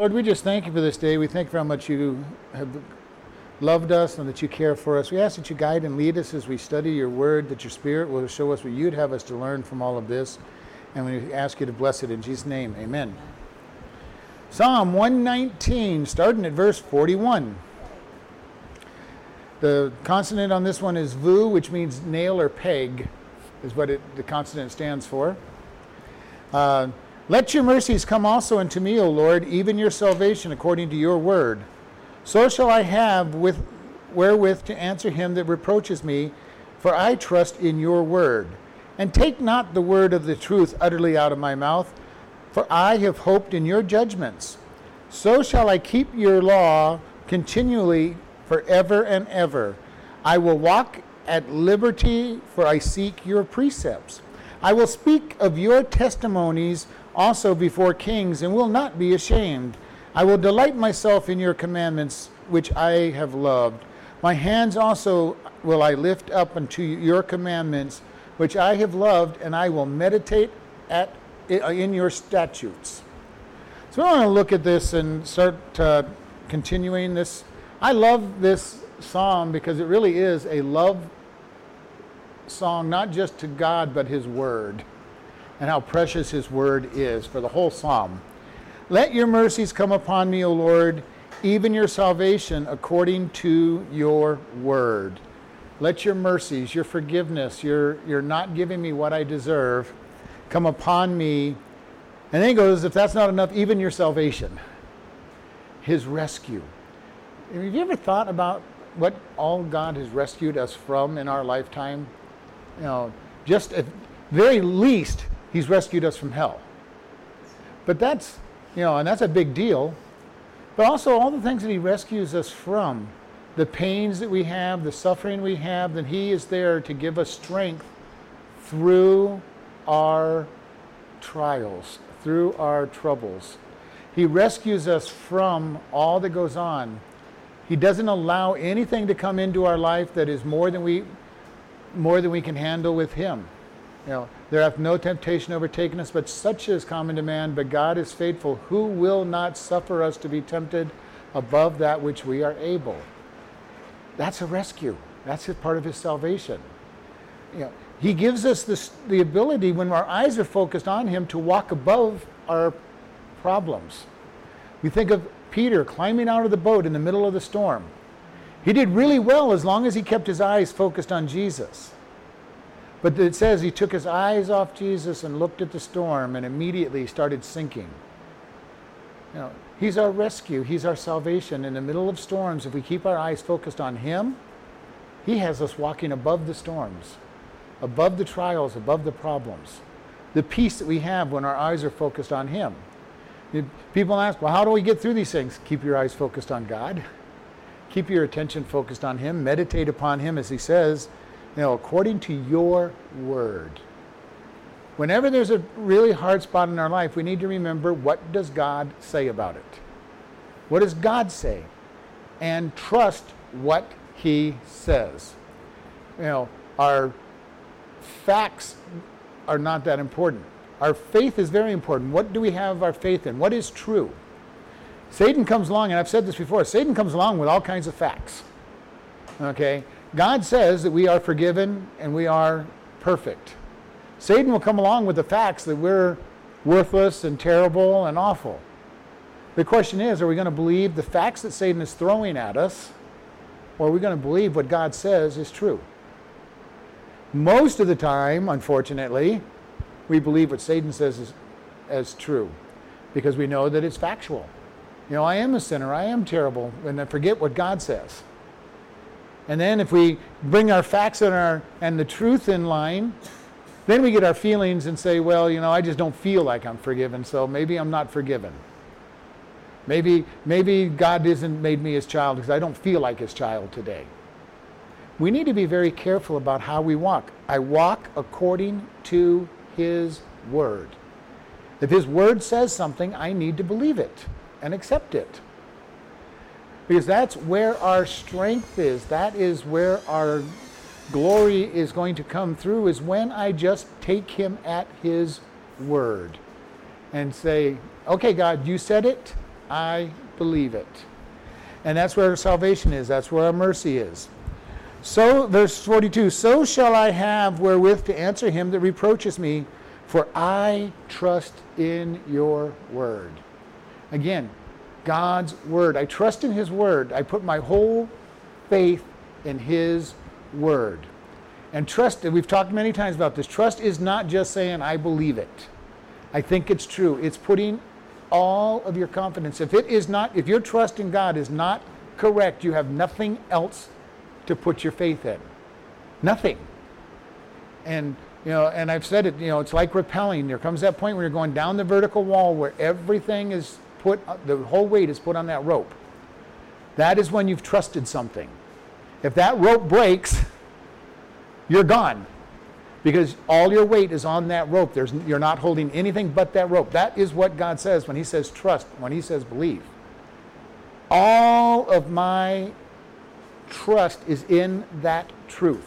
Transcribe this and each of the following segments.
Lord, we just thank you for this day. We thank you for how much you have loved us and that you care for us. We ask that you guide and lead us as we study your word, that your spirit will show us what you'd have us to learn from all of this. And we ask you to bless it in Jesus' name. Amen. Psalm 119, starting at verse 41. The consonant on this one is Vau, which means nail or peg, is what it, the consonant stands for. Uh, let your mercies come also unto me, O Lord, even your salvation according to your word. So shall I have with wherewith to answer him that reproaches me, for I trust in your word. And take not the word of the truth utterly out of my mouth, for I have hoped in your judgments. So shall I keep your law continually forever and ever. I will walk at liberty, for I seek your precepts. I will speak of your testimonies also before kings, and will not be ashamed. I will delight myself in your commandments, which I have loved. My hands also will I lift up unto your commandments, which I have loved, and I will meditate at in your statutes. So I want to look at this and start uh, continuing this. I love this psalm because it really is a love song, not just to God, but His Word and how precious His word is for the whole psalm. Let your mercies come upon me, O Lord, even your salvation according to your word. Let your mercies, your forgiveness, your, your not giving me what I deserve, come upon me. And then he goes, if that's not enough, even your salvation, his rescue. Have you ever thought about what all God has rescued us from in our lifetime? You know, just at very least, He's rescued us from hell. But that's, you know, and that's a big deal. But also all the things that He rescues us from, the pains that we have, the suffering we have, that He is there to give us strength through our trials, through our troubles. He rescues us from all that goes on. He doesn't allow anything to come into our life that is more than we more than we can handle with him. You know, there hath no temptation overtaken us, but such is common to man. But God is faithful, who will not suffer us to be tempted above that which we are able. That's a rescue. That's a part of his salvation. You know, he gives us this, the ability, when our eyes are focused on him, to walk above our problems. We think of Peter climbing out of the boat in the middle of the storm. He did really well as long as he kept his eyes focused on Jesus. But it says he took his eyes off Jesus and looked at the storm and immediately started sinking. Know, he's our rescue, he's our salvation. In the middle of storms, if we keep our eyes focused on him, he has us walking above the storms, above the trials, above the problems. The peace that we have when our eyes are focused on him. People ask, well, how do we get through these things? Keep your eyes focused on God. Keep your attention focused on Him. Meditate upon Him, as He says, you know, according to your word. Whenever there's a really hard spot in our life, we need to remember what does God say about it? What does God say? And trust what he says. You know, our facts are not that important. Our faith is very important. What do we have our faith in? What is true? Satan comes along, and I've said this before, Satan comes along with all kinds of facts. Okay? God says that we are forgiven and we are perfect. Satan will come along with the facts that we're worthless and terrible and awful. The question is are we going to believe the facts that Satan is throwing at us, or are we going to believe what God says is true? Most of the time, unfortunately, we believe what Satan says is as true because we know that it's factual. You know, I am a sinner, I am terrible, and I forget what God says. And then if we bring our facts and our and the truth in line, then we get our feelings and say, well, you know, I just don't feel like I'm forgiven, so maybe I'm not forgiven. Maybe maybe God isn't made me his child because I don't feel like his child today. We need to be very careful about how we walk. I walk according to his word. If his word says something, I need to believe it and accept it. Because that's where our strength is. That is where our glory is going to come through, is when I just take him at his word and say, okay, God, you said it. I believe it. And that's where our salvation is. That's where our mercy is. So, verse 42 So shall I have wherewith to answer him that reproaches me, for I trust in your word. Again, God's word. I trust in his word. I put my whole faith in his word. And trust, and we've talked many times about this, trust is not just saying, I believe it. I think it's true. It's putting all of your confidence. If it is not, if your trust in God is not correct, you have nothing else to put your faith in. Nothing. And you know, and I've said it, you know, it's like rappelling. There comes that point where you're going down the vertical wall where everything is put, the whole weight is put on that rope. That is when you've trusted something. If that rope breaks, you're gone because all your weight is on that rope. There's, you're not holding anything but that rope. That is what God says when He says trust, when He says believe. All of my trust is in that truth.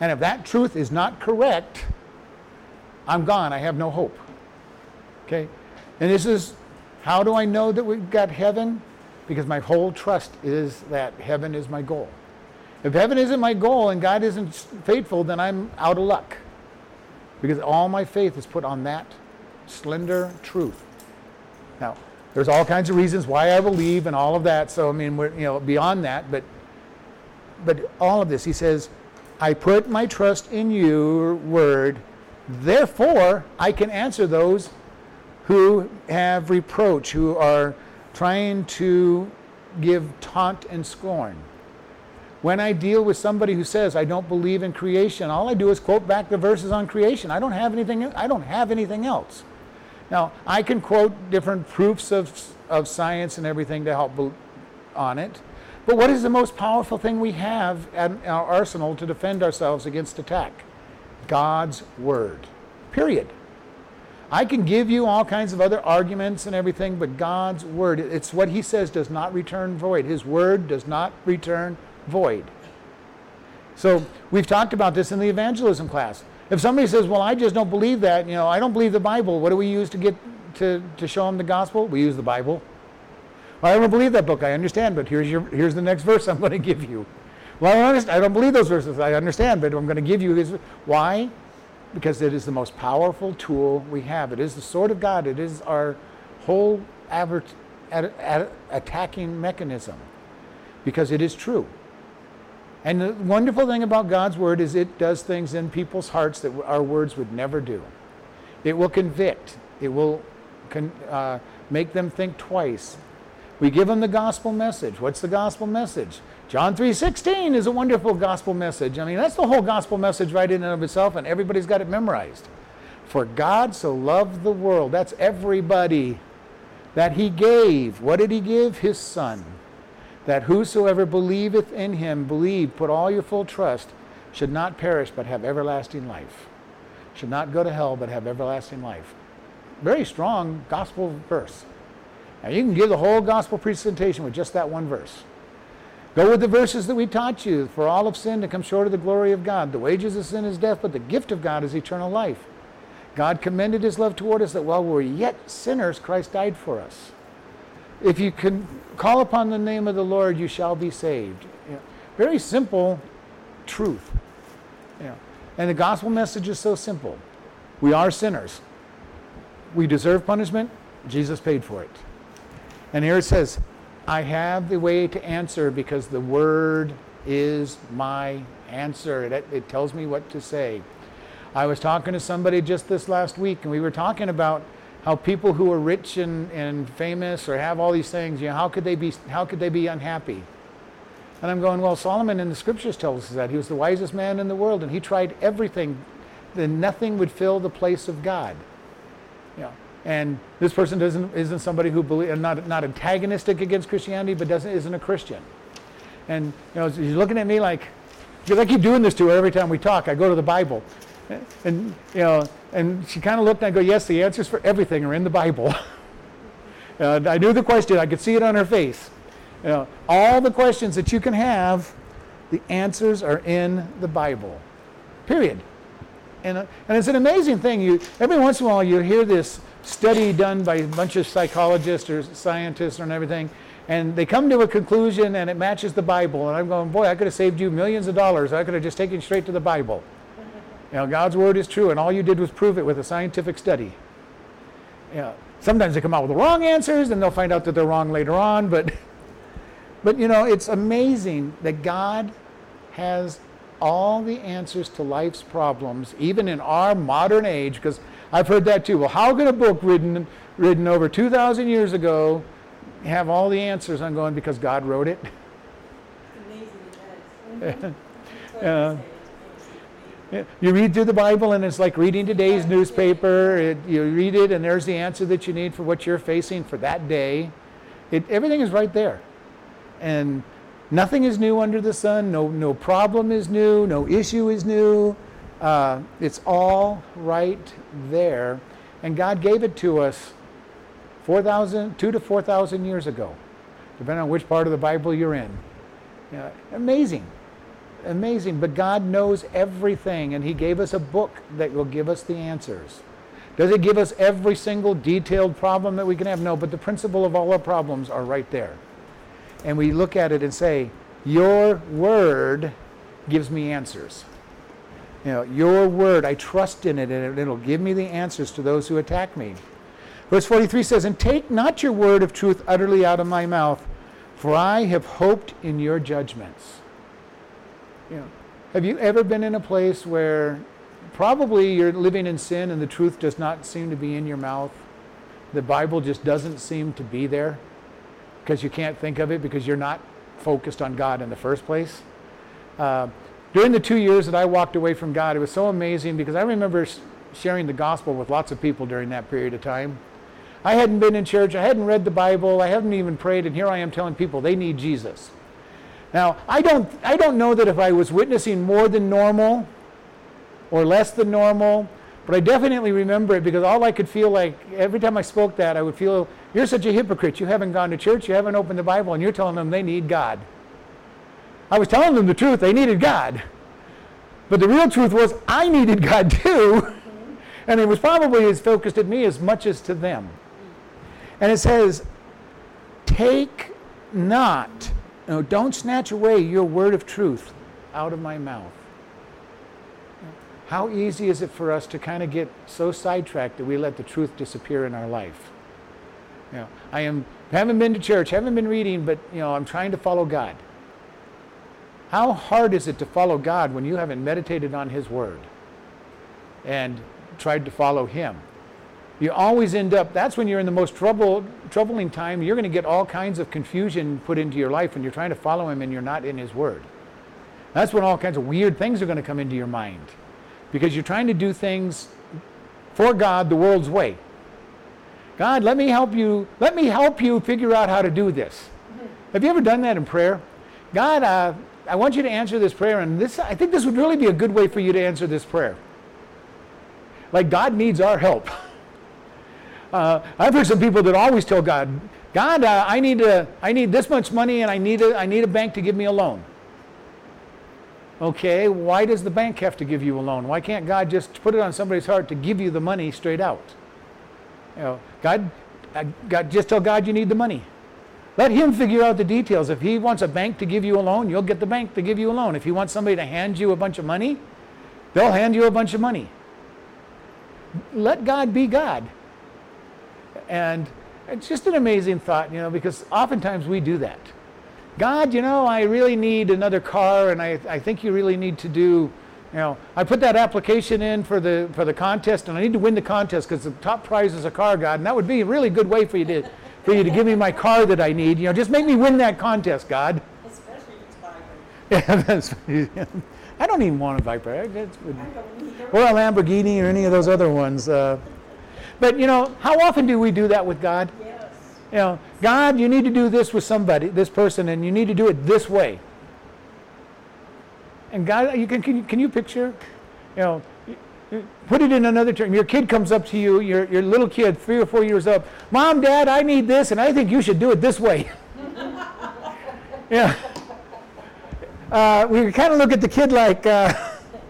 And if that truth is not correct, I'm gone. I have no hope. Okay? And this is how do I know that we've got heaven? Because my whole trust is that heaven is my goal. If heaven isn't my goal and God isn't faithful, then I'm out of luck. Because all my faith is put on that slender truth. Now, there's all kinds of reasons why I believe and all of that. So I mean, we're you know beyond that, but but all of this, he says, I put my trust in your word, therefore I can answer those who have reproach, who are trying to give taunt and scorn. When I deal with somebody who says I don't believe in creation, all I do is quote back the verses on creation. I don't have anything I don't have anything else. Now, I can quote different proofs of, of science and everything to help on it. But what is the most powerful thing we have at our arsenal to defend ourselves against attack? God's Word. Period. I can give you all kinds of other arguments and everything, but God's Word, it's what He says does not return void. His Word does not return void. So we've talked about this in the evangelism class. If somebody says, Well, I just don't believe that, you know, I don't believe the Bible, what do we use to get to, to show them the gospel? We use the Bible. Well, I don't believe that book. I understand, but here's your here's the next verse I'm going to give you. Well, I, I don't believe those verses. I understand, but I'm going to give you his. Why? Because it is the most powerful tool we have. It is the sword of God. It is our whole ad, ad, attacking mechanism, because it is true. And the wonderful thing about God's word is it does things in people's hearts that our words would never do. It will convict. It will con, uh, make them think twice. We give them the gospel message. What's the gospel message? John 3:16 is a wonderful gospel message. I mean, that's the whole gospel message right in and of itself, and everybody's got it memorized. For God so loved the world, that's everybody, that he gave. What did he give? His son. That whosoever believeth in him, believe, put all your full trust, should not perish but have everlasting life. Should not go to hell but have everlasting life. Very strong gospel verse. Now, you can give the whole gospel presentation with just that one verse. Go with the verses that we taught you. For all have sinned and come short of the glory of God. The wages of sin is death, but the gift of God is eternal life. God commended his love toward us that while we were yet sinners, Christ died for us. If you can call upon the name of the Lord, you shall be saved. You know, very simple truth. You know, and the gospel message is so simple. We are sinners. We deserve punishment. Jesus paid for it. And here it says, I have the way to answer because the word is my answer. It, it tells me what to say. I was talking to somebody just this last week, and we were talking about how people who are rich and, and famous or have all these things, you know, how could they be how could they be unhappy? And I'm going, well, Solomon in the scriptures tells us that he was the wisest man in the world, and he tried everything, then nothing would fill the place of God. You know, and this person doesn't isn't somebody who believe not not antagonistic against Christianity, but doesn't isn't a Christian. And you know, he's looking at me like, because I keep doing this to her every time we talk. I go to the Bible, and you know, and she kind of looked and I go, yes, the answers for everything are in the Bible. and I knew the question. I could see it on her face. You know, all the questions that you can have, the answers are in the Bible. Period. And, uh, and it's an amazing thing. You every once in a while you hear this study done by a bunch of psychologists or scientists and everything, and they come to a conclusion and it matches the Bible. And I'm going, boy, I could have saved you millions of dollars. I could have just taken straight to the Bible. You know, God's word is true, and all you did was prove it with a scientific study. You know, sometimes they come out with the wrong answers, and they'll find out that they're wrong later on. But, but you know, it's amazing that God has all the answers to life's problems, even in our modern age. Because I've heard that too. Well, how could a book written written over 2,000 years ago have all the answers? I'm going because God wrote it. Amazing, Uh, you read through the Bible and it's like reading today's newspaper. It, you read it and there's the answer that you need for what you're facing for that day. It, everything is right there. And nothing is new under the sun. No, no problem is new. No issue is new. Uh, it's all right there. And God gave it to us 4,000, two to 4,000 years ago, depending on which part of the Bible you're in. Amazing amazing. But God knows everything, and He gave us a book that will give us the answers. Does it give us every single detailed problem that we can have? No, but the principle of all our problems are right there. And we look at it and say, Your word gives me answers. You know, your word, I trust in it, and it'll give me the answers to those who attack me. Verse 43 says, And take not your word of truth utterly out of my mouth, for I have hoped in your judgments. You know, have you ever been in a place where probably you're living in sin and the truth does not seem to be in your mouth? The Bible just doesn't seem to be there because you can't think of it because you're not focused on God in the first place. Uh, during the two years that I walked away from God, it was so amazing because I remember sharing the gospel with lots of people during that period of time. I hadn't been in church, I hadn't read the Bible, I hadn't even prayed, and here I am telling people they need Jesus. Now, I don't, I don't know that if I was witnessing more than normal or less than normal, but I definitely remember it because all I could feel like every time I spoke that, I would feel, you're such a hypocrite. You haven't gone to church, you haven't opened the Bible, and you're telling them they need God. I was telling them the truth, they needed God. But the real truth was, I needed God too. And it was probably as focused at me as much as to them. And it says, Take not no, don't snatch away your word of truth out of my mouth. How easy is it for us to kind of get so sidetracked that we let the truth disappear in our life? You know, I am haven't been to church, haven't been reading, but you know, I'm trying to follow God. How hard is it to follow God when you haven't meditated on his word and tried to follow him? you always end up that's when you're in the most trouble, troubling time. You're going to get all kinds of confusion put into your life when you're trying to follow him and you're not in his word. That's when all kinds of weird things are going to come into your mind because you're trying to do things for god the world's way. God let me help you let me help you figure out how to do this. Have you ever done that in prayer? God uh, i want you to answer this prayer and this i think this would really be a good way for you to answer this prayer like god needs our help Uh, I've heard some people that always tell God, God, uh, I need a, I need this much money, and I need a, I need a bank to give me a loan. Okay, why does the bank have to give you a loan? Why can't God just put it on somebody's heart to give you the money straight out? You know, God, uh, God, just tell God you need the money. Let Him figure out the details. If He wants a bank to give you a loan, you'll get the bank to give you a loan. If He wants somebody to hand you a bunch of money, they'll hand you a bunch of money. Let God be God. And it's just an amazing thought, you know, because oftentimes we do that. God, you know, I really need another car, and I, I think you really need to do, you know, I put that application in for the for the contest, and I need to win the contest because the top prize is a car, God, and that would be a really good way for you to for you to give me my car that I need. You know, just make me win that contest, God. Especially if it's Viper. Yeah, I don't even want a Viper. Or a Lamborghini or any of those other ones. Uh, but you know, how often do we do that with God? Yes. You know, God, you need to do this with somebody, this person, and you need to do it this way. And God, you can, can, you, can you picture, you know, put it in another term. Your kid comes up to you, your, your little kid, three or four years up, Mom, Dad, I need this, and I think you should do it this way. yeah. Uh, we kind of look at the kid like, uh,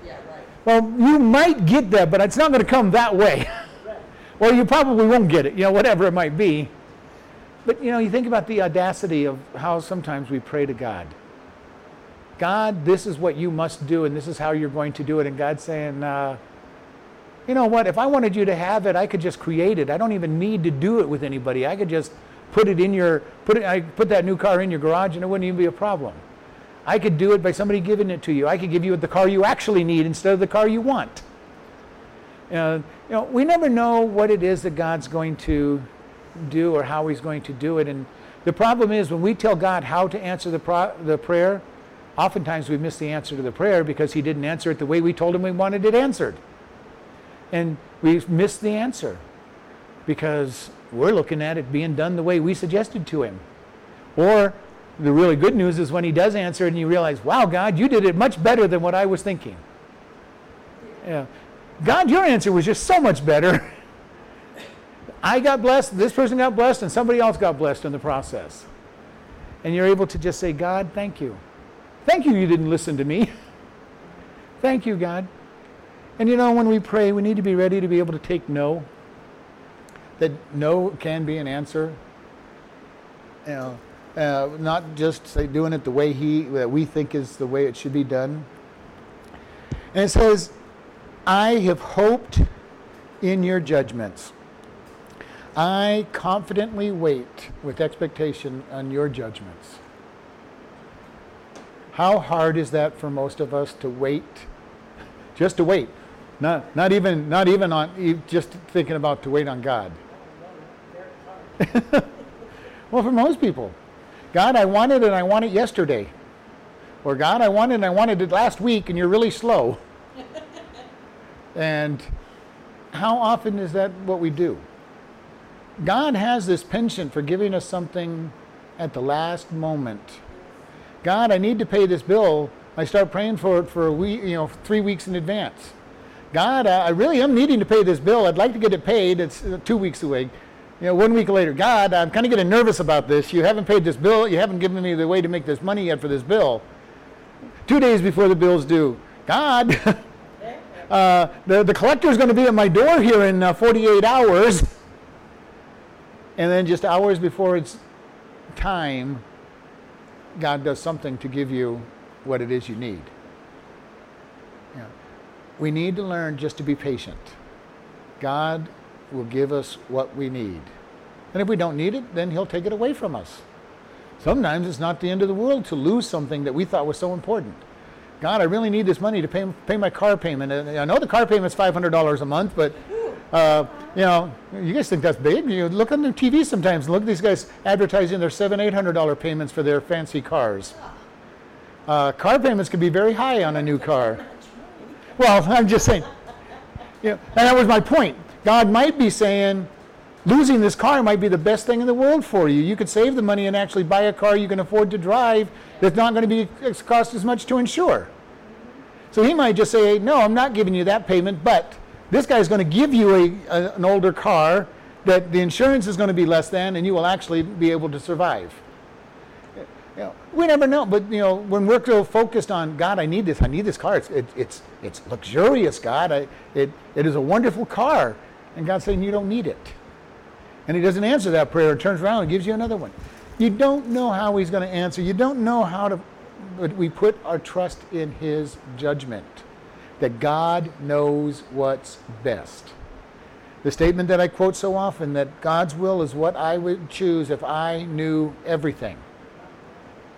Yeah, right. well, you might get that, but it's not going to come that way. or you probably won't get it, you know, whatever it might be. But, you know, you think about the audacity of how sometimes we pray to God. God, this is what you must do, and this is how you're going to do it. And God's saying, uh, you know what? If I wanted you to have it, I could just create it. I don't even need to do it with anybody. I could just put it in your put it. I put that new car in your garage, and it wouldn't even be a problem. I could do it by somebody giving it to you. I could give you the car you actually need instead of the car you want. Uh, you know, we never know what it is that God's going to do or how He's going to do it. And the problem is when we tell God how to answer the, pro- the prayer, oftentimes we miss the answer to the prayer because He didn't answer it the way we told Him we wanted it answered. And we miss the answer because we're looking at it being done the way we suggested to Him. Or the really good news is when He does answer and you realize, wow, God, you did it much better than what I was thinking. Yeah. God, your answer was just so much better. I got blessed, this person got blessed, and somebody else got blessed in the process. And you're able to just say, God, thank you. Thank you, you didn't listen to me. thank you, God. And you know, when we pray, we need to be ready to be able to take no. That no can be an answer. You know, uh, not just say doing it the way he that we think is the way it should be done. And it says, I have hoped in your judgments. I confidently wait with expectation on your judgments. How hard is that for most of us to wait? Just to wait. Not, not even not even on just thinking about to wait on God. well, for most people, God, I wanted it and I want it yesterday. Or God, I wanted it and I wanted it last week and you're really slow. And how often is that what we do? God has this penchant for giving us something at the last moment. God, I need to pay this bill. I start praying for it for a week, you know, three weeks in advance. God, I really am needing to pay this bill. I'd like to get it paid. It's uh, two weeks away. You know, one week later, God, I'm kind of getting nervous about this. You haven't paid this bill. You haven't given me the way to make this money yet for this bill. Two days before the bill's due, God, uh, the, the collector is going to be at my door here in uh, 48 hours. And then just hours before it's time, God does something to give you what it is you need. We need to learn just to be patient. God will give us what we need. And if we don't need it, then He'll take it away from us. Sometimes it's not the end of the world to lose something that we thought was so important. God, I really need this money to pay, pay my car payment. And I know the car payment's $500 a month, but uh, you know, you guys think that's big. You look on the TV sometimes. Look at these guys advertising their seven, eight hundred dollar payments for their fancy cars. Uh, car payments can be very high on a new car. Well, I'm just saying. You know, and that was my point. God might be saying, losing this car might be the best thing in the world for you. You could save the money and actually buy a car you can afford to drive that's not going to be cost as much to insure. So he might just say, no, I'm not giving you that payment, but this guy's going to give you a, a, an older car that the insurance is going to be less than, and you will actually be able to survive. You know, we never know, but you know, when we're so focused on God, I need this, I need this car. It's it, it's it's luxurious, God. I, it it is a wonderful car, and God's saying you don't need it, and He doesn't answer that prayer. and Turns around and gives you another one. You don't know how He's going to answer. You don't know how to. But we put our trust in His judgment that God knows what's best. The statement that I quote so often that God's will is what I would choose if I knew everything.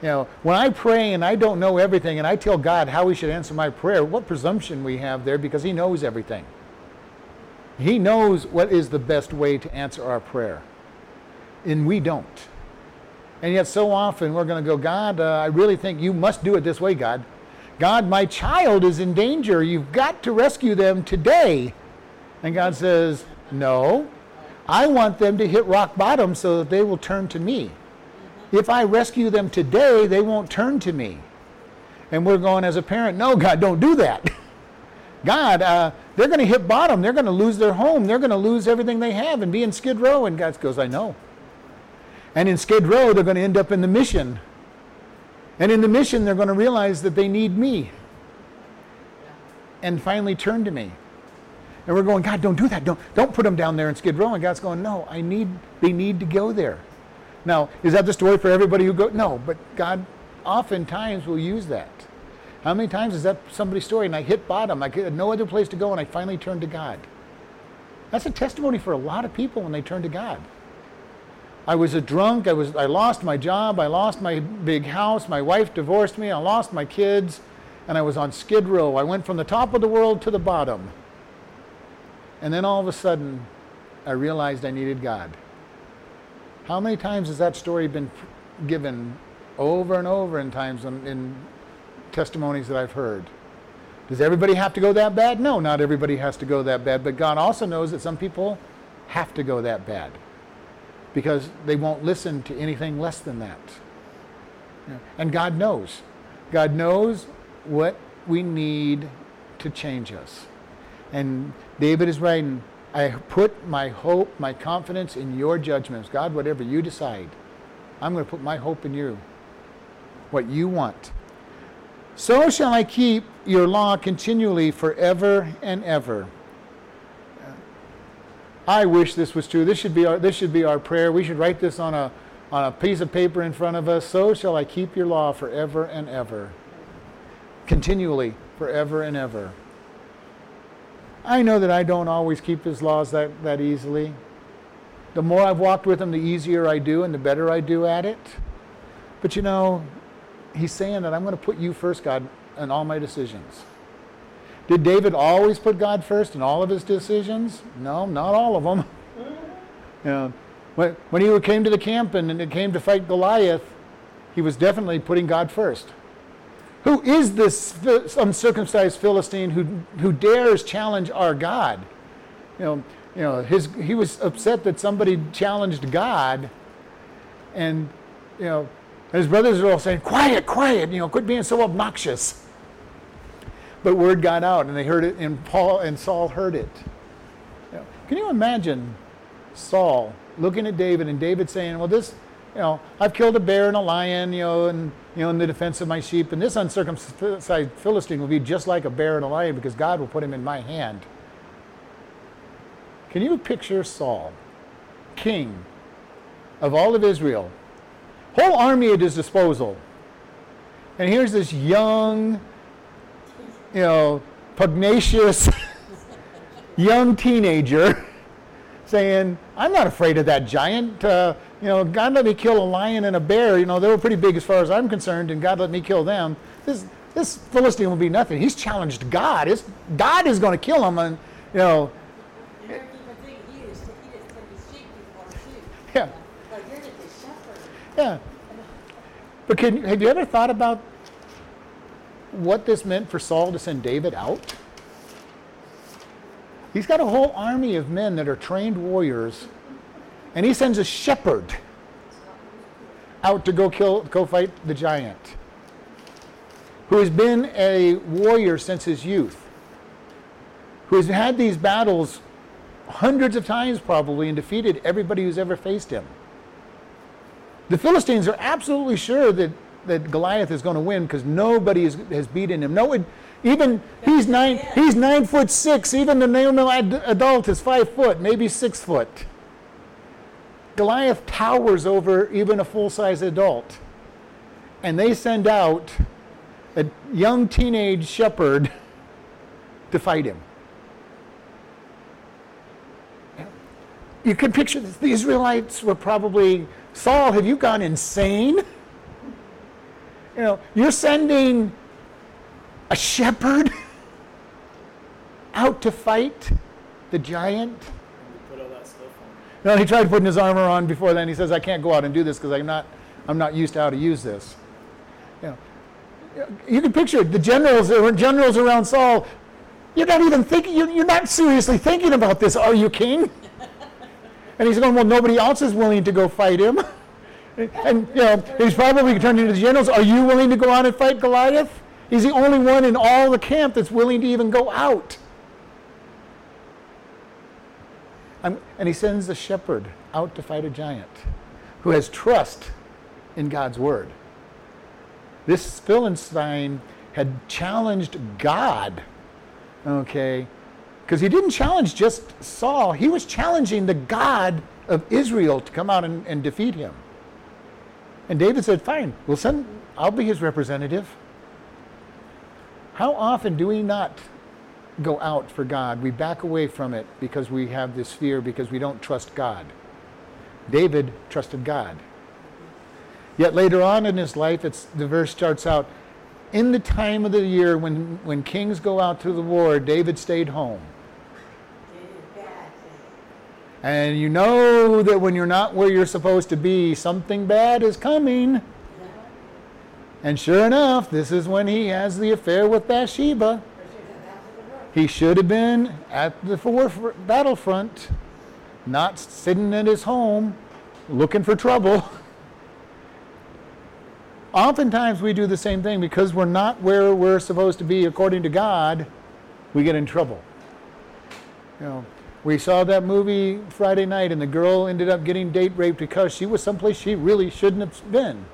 You know, when I pray and I don't know everything and I tell God how He should answer my prayer, what presumption we have there because He knows everything. He knows what is the best way to answer our prayer. And we don't. And yet, so often we're going to go, God, uh, I really think you must do it this way, God. God, my child is in danger. You've got to rescue them today. And God says, No, I want them to hit rock bottom so that they will turn to me. If I rescue them today, they won't turn to me. And we're going as a parent, No, God, don't do that. God, uh, they're going to hit bottom. They're going to lose their home. They're going to lose everything they have and be in Skid Row. And God goes, I know. And in Skid Row, they're going to end up in the mission and in the mission, they're going to realize that they need me and finally turn to me. And we're going, God, don't do that. Don't, don't put them down there in Skid Row. And God's going, no, I need, they need to go there. Now, is that the story for everybody who goes? No, but God oftentimes will use that. How many times is that somebody's story and I hit bottom? I had no other place to go and I finally turned to God. That's a testimony for a lot of people when they turn to God. I was a drunk. I was. I lost my job. I lost my big house. My wife divorced me. I lost my kids, and I was on Skid Row. I went from the top of the world to the bottom. And then all of a sudden, I realized I needed God. How many times has that story been given over and over in times in, in testimonies that I've heard? Does everybody have to go that bad? No, not everybody has to go that bad. But God also knows that some people have to go that bad because they won't listen to anything less than that. And God knows. God knows what we need to change us. And David is writing, I put my hope, my confidence in your judgments. God, whatever you decide, I'm going to put my hope in you. What you want. So shall I keep your law continually forever and ever. I wish this was true. This should be our, this should be our prayer. We should write this on a, on a piece of paper in front of us. So shall I keep your law forever and ever. Continually, forever and ever. I know that I don't always keep his laws that, that easily. The more I've walked with him, the easier I do and the better I do at it. But you know, he's saying that I'm going to put you first, God, in all my decisions. Did David always put God first in all of his decisions? No, not all of them. Know, when, when he came to the camp and, and it came to fight Goliath, he was definitely putting God first. Who is this uncircumcised Philistine who, who dares challenge our God? You know, you know his, he was upset that somebody challenged God, and you know, his brothers are all saying, "Quiet, quiet! You know, quit being so obnoxious." But word got out, and they heard it, and Paul and Saul heard it. You know, can you imagine Saul looking at David and David saying, "Well, this, you know, I've killed a bear and a lion, you know, and you know, in the defense of my sheep, and this uncircumcised Philistine will be just like a bear and a lion because God will put him in my hand." Can you picture Saul, king of all of Israel, whole army at his disposal, and here's this young you know, pugnacious young teenager saying, I'm not afraid of that giant. Uh, you know, God let me kill a lion and a bear. You know, they were pretty big as far as I'm concerned, and God let me kill them. This, this Philistine will be nothing. He's challenged God. It's, God is going to kill him, and, you know. Yeah. Yeah. But can, have you ever thought about what this meant for Saul to send David out? He's got a whole army of men that are trained warriors, and he sends a shepherd out to go kill, go fight the giant, who has been a warrior since his youth, who has had these battles hundreds of times probably and defeated everybody who's ever faced him. The Philistines are absolutely sure that that Goliath is going to win because nobody is, has beaten him. No, even he's nine. He's nine foot six. Even the normal adult is five foot, maybe six foot. Goliath towers over even a full-size adult, and they send out a young teenage shepherd to fight him. You can picture this. the Israelites were probably Saul. Have you gone insane? You know, you're sending a shepherd out to fight the giant. No, he tried putting his armor on before then. He says, "I can't go out and do this because I'm not, I'm not used to how to use this." You know, you can picture it. The generals, there were generals around Saul. You're not even thinking. You're, you're not seriously thinking about this, are you, King? And he's going, "Well, nobody else is willing to go fight him." And, you know, he's probably turning to the generals, Are you willing to go out and fight Goliath? He's the only one in all the camp that's willing to even go out. And he sends the shepherd out to fight a giant who has trust in God's word. This Philistine had challenged God, okay, Because he didn't challenge just Saul, he was challenging the God of Israel to come out and, and defeat him. And David said, Fine, we'll send, I'll be his representative. How often do we not go out for God? We back away from it because we have this fear, because we don't trust God. David trusted God. Yet later on in his life, it's, the verse starts out in the time of the year when, when kings go out to the war, David stayed home. And you know that when you're not where you're supposed to be, something bad is coming. And sure enough, this is when he has the affair with Bathsheba. He should have been at the battlefront, not sitting at his home looking for trouble. Oftentimes we do the same thing because we're not where we're supposed to be according to God, we get in trouble. You know, we saw that movie Friday night and the girl ended up getting date raped because she was someplace she really shouldn't have been.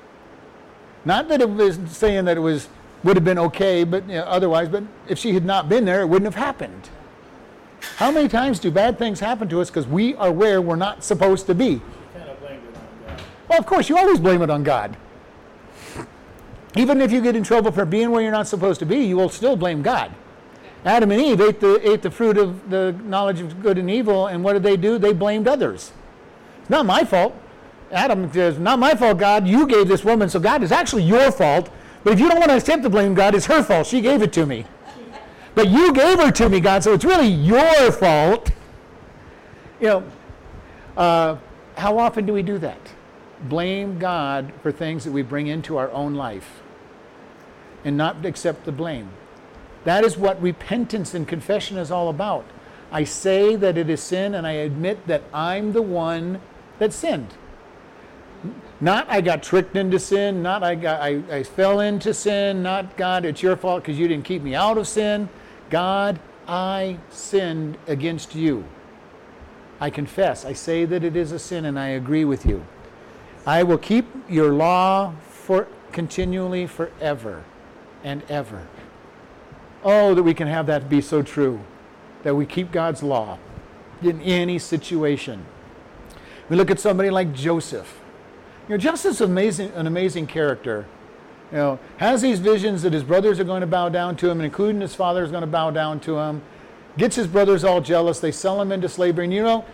Not that it was saying that it was would have been okay, but you know, otherwise, but if she had not been there, it wouldn't have happened. How many times do bad things happen to us because we are where we're not supposed to be? Kind of blamed it on God. Well, of course, you always blame it on God. Even if you get in trouble for being where you're not supposed to be, you will still blame God. Adam and Eve ate the, ate the fruit of the knowledge of good and evil, and what did they do? They blamed others. It's not my fault. Adam says, Not my fault, God. You gave this woman, so God, is actually your fault. But if you don't want to accept the blame, God, it's her fault. She gave it to me. But you gave her to me, God, so it's really your fault. You know, uh, how often do we do that? Blame God for things that we bring into our own life and not accept the blame. That is what repentance and confession is all about. I say that it is sin and I admit that I'm the one that sinned. Not I got tricked into sin, not I, got, I, I fell into sin, not God, it's your fault because you didn't keep me out of sin. God, I sinned against you. I confess. I say that it is a sin and I agree with you. I will keep your law for continually forever and ever. Oh, that we can have that be so true, that we keep God's law in any situation. We look at somebody like Joseph. You know, Joseph's amazing, an amazing character. You know, has these visions that his brothers are going to bow down to him, and including his father is going to bow down to him. Gets his brothers all jealous. They sell him into slavery. And you know,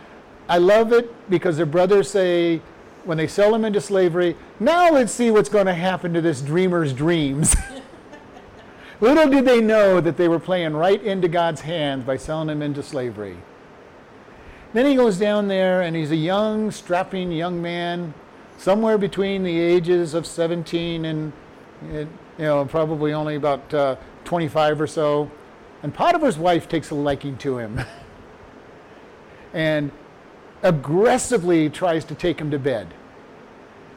I love it because their brothers say, when they sell him into slavery, now let's see what's going to happen to this dreamer's dreams. Little did they know that they were playing right into God's hands by selling him into slavery. Then he goes down there and he's a young, strapping young man, somewhere between the ages of 17 and, you know, probably only about uh, 25 or so. And Potiphar's wife takes a liking to him and aggressively tries to take him to bed.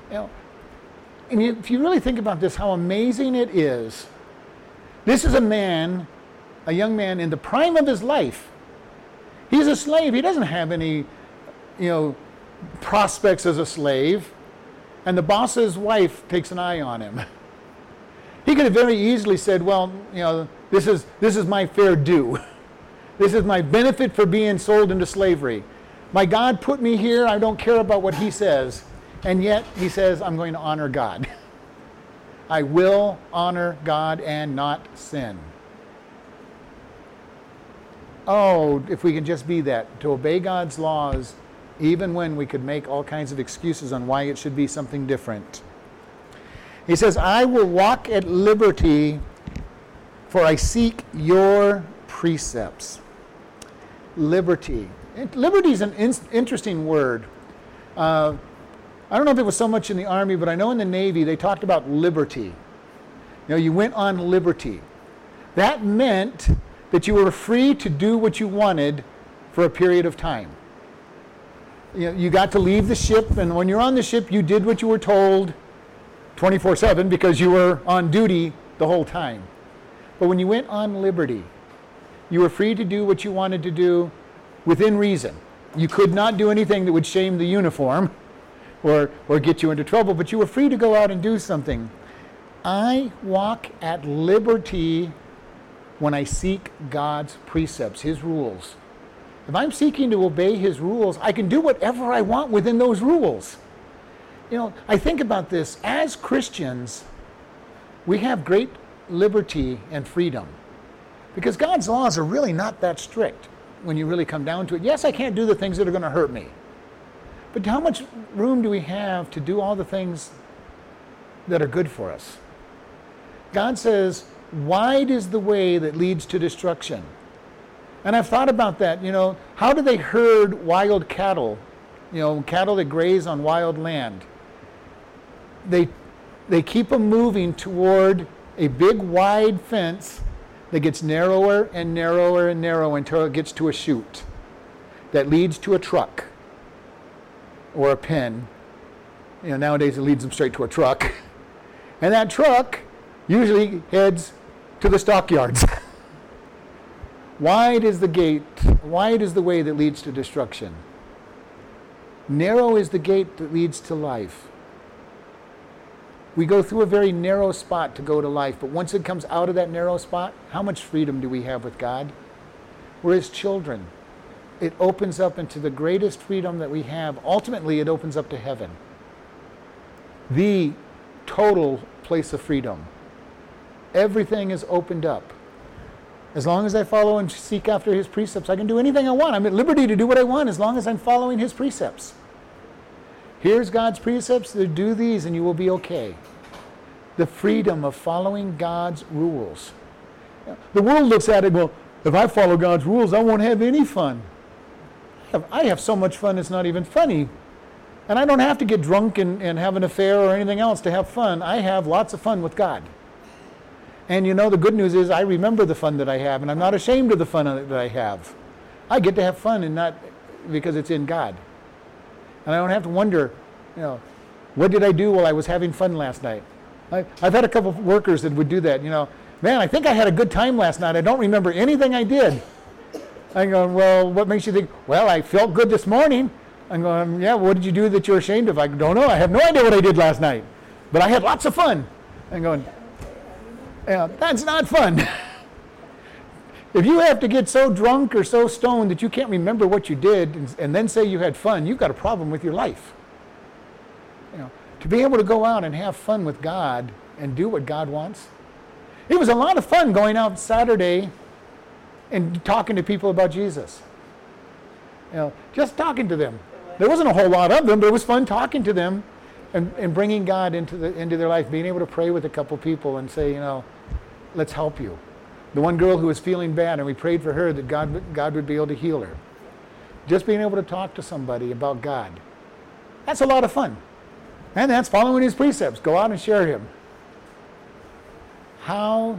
You know, and if you really think about this, how amazing it is this is a man, a young man in the prime of his life. He's a slave. He doesn't have any, you know, prospects as a slave. And the boss's wife takes an eye on him. He could have very easily said, well, you know, this is, this is my fair due. This is my benefit for being sold into slavery. My God put me here. I don't care about what he says. And yet he says, I'm going to honor God. I will honor God and not sin. Oh, if we can just be that, to obey God's laws, even when we could make all kinds of excuses on why it should be something different. He says, I will walk at liberty, for I seek your precepts. Liberty. Liberty is an in- interesting word. Uh, I don't know if it was so much in the Army, but I know in the Navy they talked about liberty. You know, you went on liberty. That meant that you were free to do what you wanted for a period of time. You, know, you got to leave the ship, and when you're on the ship, you did what you were told 24 7 because you were on duty the whole time. But when you went on liberty, you were free to do what you wanted to do within reason. You could not do anything that would shame the uniform or, or get you into trouble, but you were free to go out and do something. I walk at liberty when I seek God's precepts, His rules. If I'm seeking to obey His rules, I can do whatever I want within those rules. You know, I think about this. As Christians, we have great liberty and freedom because God's laws are really not that strict when you really come down to it. Yes, I can't do the things that are going to hurt me. But how much room do we have to do all the things that are good for us? God says, wide is the way that leads to destruction. And I've thought about that, you know, how do they herd wild cattle, you know, cattle that graze on wild land? They, they keep them moving toward a big wide fence that gets narrower and narrower and narrower until it gets to a chute that leads to a truck or a pen. You know, nowadays it leads them straight to a truck. And that truck usually heads to the stockyards. wide is the gate, wide is the way that leads to destruction. Narrow is the gate that leads to life. We go through a very narrow spot to go to life, but once it comes out of that narrow spot, how much freedom do we have with God? We're His children. It opens up into the greatest freedom that we have. Ultimately, it opens up to heaven. The total place of freedom. Everything is opened up. As long as I follow and seek after His precepts, I can do anything I want. I'm at liberty to do what I want as long as I'm following His precepts. Here's God's precepts, do these and you will be okay. The freedom of following God's rules. The world looks at it, well, if I follow God's rules, I won't have any fun. I have so much fun, it's not even funny. And I don't have to get drunk and, and have an affair or anything else to have fun. I have lots of fun with God. And you know, the good news is I remember the fun that I have, and I'm not ashamed of the fun that I have. I get to have fun and not because it's in God. And I don't have to wonder, you know, what did I do while I was having fun last night? I, have had a couple of workers that would do that, you know. Man, I think I had a good time last night. I don't remember anything I did. I'm going, well, what makes you think, well, I felt good this morning. I'm going, um, yeah, what did you do that you're ashamed of? I don't know. I have no idea what I did last night. But I had lots of fun. I'm going, that's not fun. if you have to get so drunk or so stoned that you can't remember what you did and, and then say you had fun, you've got a problem with your life. You know, to be able to go out and have fun with God and do what God wants. It was a lot of fun going out Saturday and talking to people about Jesus. You know, just talking to them. There wasn't a whole lot of them, but it was fun talking to them and, and bringing God into, the, into their life, being able to pray with a couple people and say, you know, let's help you. The one girl who was feeling bad, and we prayed for her that God, God would be able to heal her. Just being able to talk to somebody about God. That's a lot of fun. And that's following his precepts. Go out and share him. How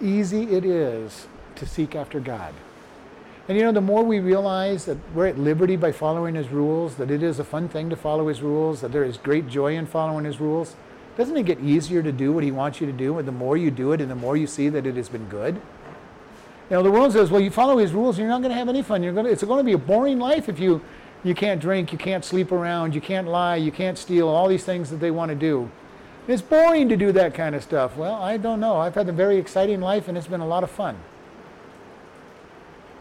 easy it is to seek after God. And you know, the more we realize that we're at liberty by following his rules, that it is a fun thing to follow his rules, that there is great joy in following his rules, doesn't it get easier to do what he wants you to do? And the more you do it and the more you see that it has been good? You know, the world says, well, you follow his rules, and you're not going to have any fun. You're going to, it's going to be a boring life if you, you can't drink, you can't sleep around, you can't lie, you can't steal, all these things that they want to do. It's boring to do that kind of stuff. Well, I don't know. I've had a very exciting life, and it's been a lot of fun.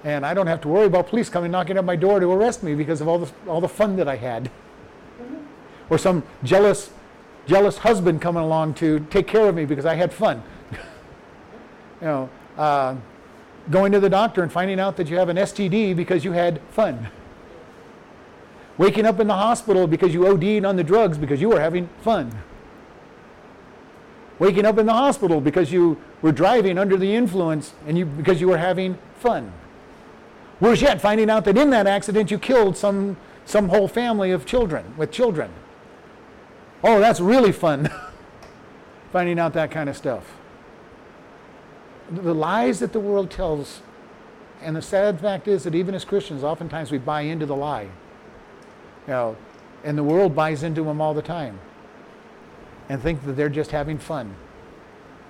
And I don't have to worry about police coming knocking at my door to arrest me because of all the, all the fun that I had. Mm-hmm. Or some jealous jealous husband coming along to take care of me because I had fun. you know, uh, going to the doctor and finding out that you have an STD because you had fun. Waking up in the hospital because you OD'd on the drugs because you were having fun. Waking up in the hospital because you were driving under the influence and you because you were having fun. Worse yet, finding out that in that accident you killed some, some whole family of children with children. Oh, that's really fun. Finding out that kind of stuff. The lies that the world tells, and the sad fact is that even as Christians, oftentimes we buy into the lie. You know, and the world buys into them all the time and think that they're just having fun.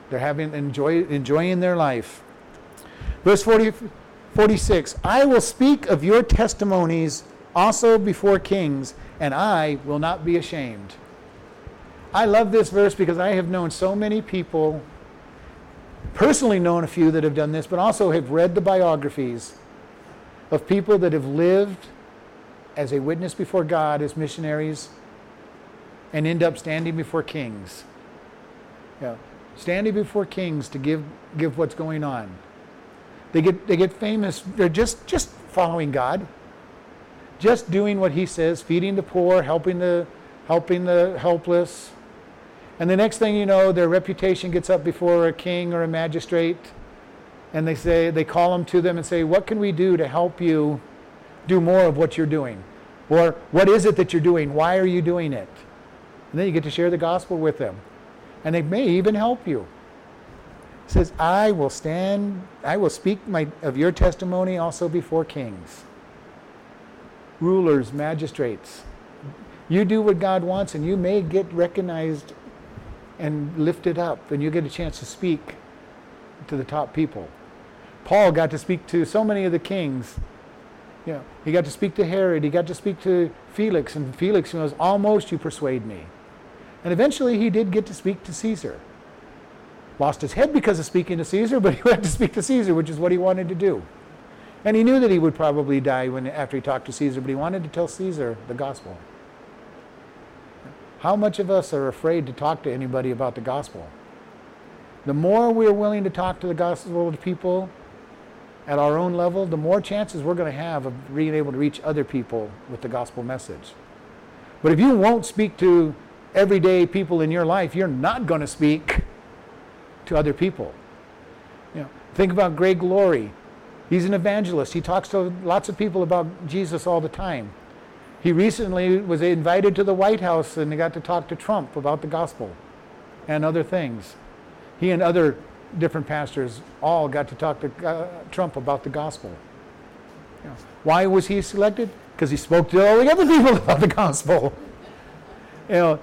They're having enjoy, enjoying their life. Verse 40, 46 I will speak of your testimonies also before kings, and I will not be ashamed. I love this verse because I have known so many people personally known a few that have done this, but also have read the biographies of people that have lived as a witness before God as missionaries and end up standing before kings. Yeah, standing before kings to give give what's going on. They get they get famous. They're just just following God, just doing what He says, feeding the poor, helping the helping the helpless. And the next thing you know, their reputation gets up before a king or a magistrate, and they say they call them to them and say, "What can we do to help you do more of what you're doing?" Or what is it that you're doing? Why are you doing it? And then you get to share the gospel with them. And they may even help you. It says, I will stand, I will speak my, of your testimony also before kings, rulers, magistrates. You do what God wants, and you may get recognized and lift it up, and you get a chance to speak to the top people. Paul got to speak to so many of the kings you know, he got to speak to Herod, he got to speak to Felix, and Felix was almost, you persuade me. And eventually he did get to speak to Caesar. Lost his head because of speaking to Caesar, but he went to speak to Caesar, which is what he wanted to do. And he knew that he would probably die when, after he talked to Caesar, but he wanted to tell Caesar the gospel. How much of us are afraid to talk to anybody about the gospel? The more we're willing to talk to the gospel to people, at our own level, the more chances we're going to have of being able to reach other people with the gospel message. But if you won't speak to everyday people in your life, you're not going to speak to other people. You know, think about Greg Laurie. He's an evangelist. He talks to lots of people about Jesus all the time. He recently was invited to the White House and got to talk to Trump about the gospel and other things. He and other different pastors all got to talk to uh, Trump about the gospel. Why was he selected? Because he spoke to all the other people about the gospel. You know,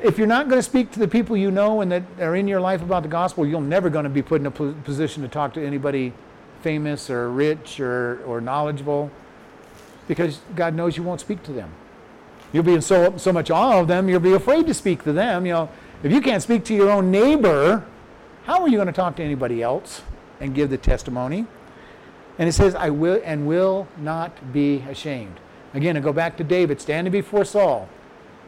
if you're not going to speak to the people you know and that are in your life about the gospel, you're never going to be put in a position to talk to anybody famous or rich or, or knowledgeable because God knows you won't speak to them. You'll be in so, so much awe of them, you'll be afraid to speak to them. You know, if you can't speak to your own neighbor, how are you going to talk to anybody else and give the testimony? And it says, I will and will not be ashamed. Again, I go back to David standing before Saul.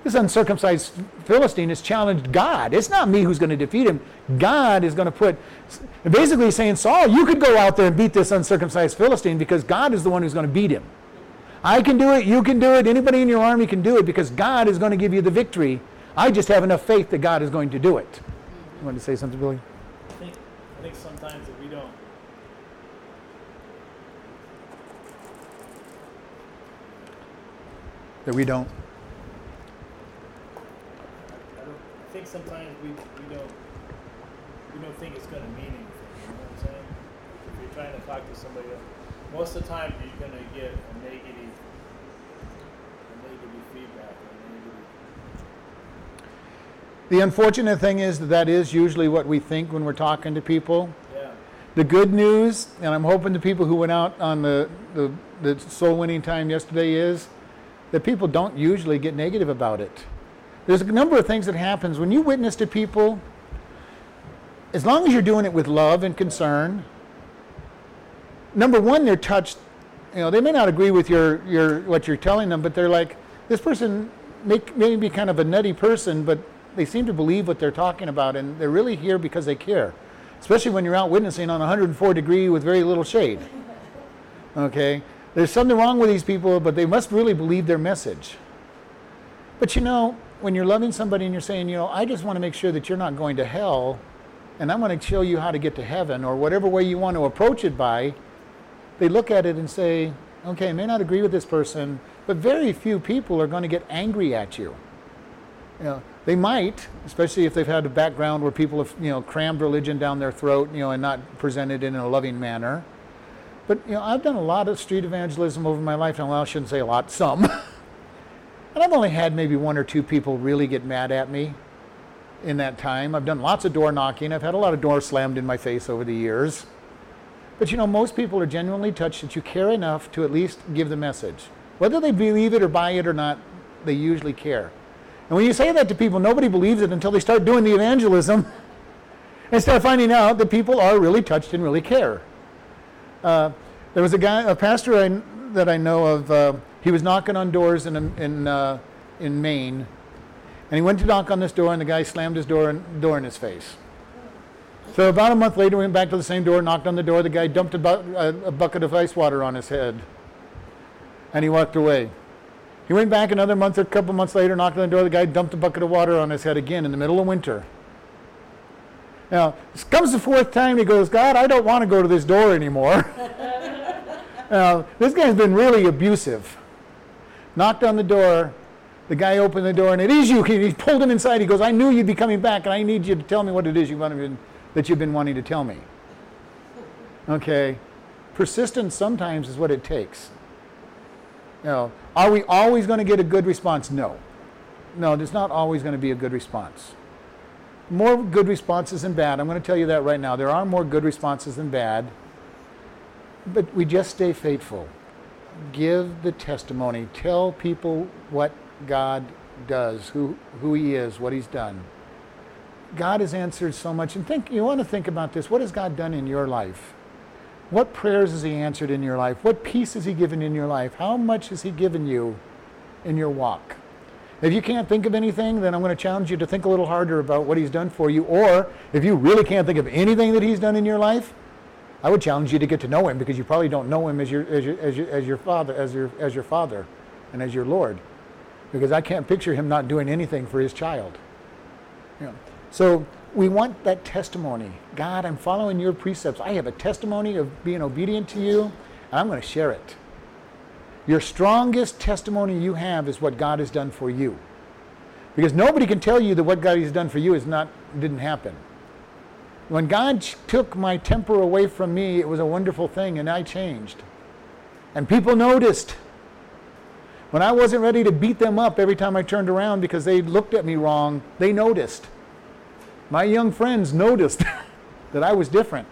This uncircumcised Philistine has challenged God. It's not me who's going to defeat him. God is going to put, basically saying, Saul, you could go out there and beat this uncircumcised Philistine because God is the one who's going to beat him. I can do it, you can do it, anybody in your army can do it because God is going to give you the victory. I just have enough faith that God is going to do it. You want to say something, Billy? I think sometimes that we don't. That we don't. I, don't, I think sometimes we, we don't we don't think it's going to mean anything. You know what I'm saying? If you're trying to talk to somebody else, most of the time you're going to get a negative, a negative feedback. A negative The unfortunate thing is that that is usually what we think when we're talking to people. yeah. The good news, and I'm hoping the people who went out on the, the, the soul winning time yesterday is that people don't usually get negative about it. There's a number of things that happens when you witness to people, as long as you're doing it with love and concern, number one, they're touched. You know, they may not agree with your, your what you're telling them, but they're like, this person may, may be kind of a nutty person, but they seem to believe what they're talking about, and they're really here because they care. Especially when you're out witnessing on 104 degree with very little shade. Okay, there's something wrong with these people, but they must really believe their message. But you know, when you're loving somebody and you're saying, you know, I just want to make sure that you're not going to hell, and I'm going to show you how to get to heaven, or whatever way you want to approach it by, they look at it and say, okay, I may not agree with this person, but very few people are going to get angry at you. You know, they might, especially if they've had a background where people have, you know, crammed religion down their throat, you know, and not presented it in a loving manner. But you know, I've done a lot of street evangelism over my lifetime. Well, I shouldn't say a lot, some. and I've only had maybe one or two people really get mad at me in that time. I've done lots of door knocking. I've had a lot of doors slammed in my face over the years. But you know, most people are genuinely touched that you care enough to at least give the message. Whether they believe it or buy it or not, they usually care. And when you say that to people, nobody believes it until they start doing the evangelism. And start finding out that people are really touched and really care. Uh, there was a guy, a pastor I, that I know of. Uh, he was knocking on doors in in uh, in Maine, and he went to knock on this door, and the guy slammed his door door in his face. So about a month later, we went back to the same door, knocked on the door. The guy dumped a, bu- a, bucket of ice water on his head, and he walked away. He went back another month or a couple months later, knocked on the door. The guy dumped a bucket of water on his head again in the middle of winter. Now, this comes the fourth time. He goes, God, I don't want to go to this door anymore. now, this guy's been really abusive. Knocked on the door. The guy opened the door, and it is you. He pulled him inside. He goes, I knew you'd be coming back, and I need you to tell me what it is you want to, that you've been wanting to tell me. Okay? Persistence sometimes is what it takes. You know, are we always going to get a good response? No. No, there's not always going to be a good response. More good responses than bad. I'm going to tell you that right now. There are more good responses than bad. But we just stay faithful. Give the testimony. Tell people what God does, who, who He is, what He's done. God has answered so much. And think you want to think about this. What has God done in your life? What prayers has He answered in your life? What peace has He given in your life? How much has He given you in your walk? If you can't think of anything, then I'm going to challenge you to think a little harder about what He's done for you. Or if you really can't think of anything that He's done in your life, I would challenge you to get to know Him because you probably don't know Him as your as your as your, as your Father as your as your Father and as your Lord, because I can't picture Him not doing anything for His child. So we want that testimony. God, I'm following your precepts. I have a testimony of being obedient to you, and I'm going to share it. Your strongest testimony you have is what God has done for you. Because nobody can tell you that what God has done for you is not didn't happen. When God took my temper away from me, it was a wonderful thing and I changed. And people noticed. When I wasn't ready to beat them up every time I turned around because they looked at me wrong, they noticed. My young friends noticed that I was different.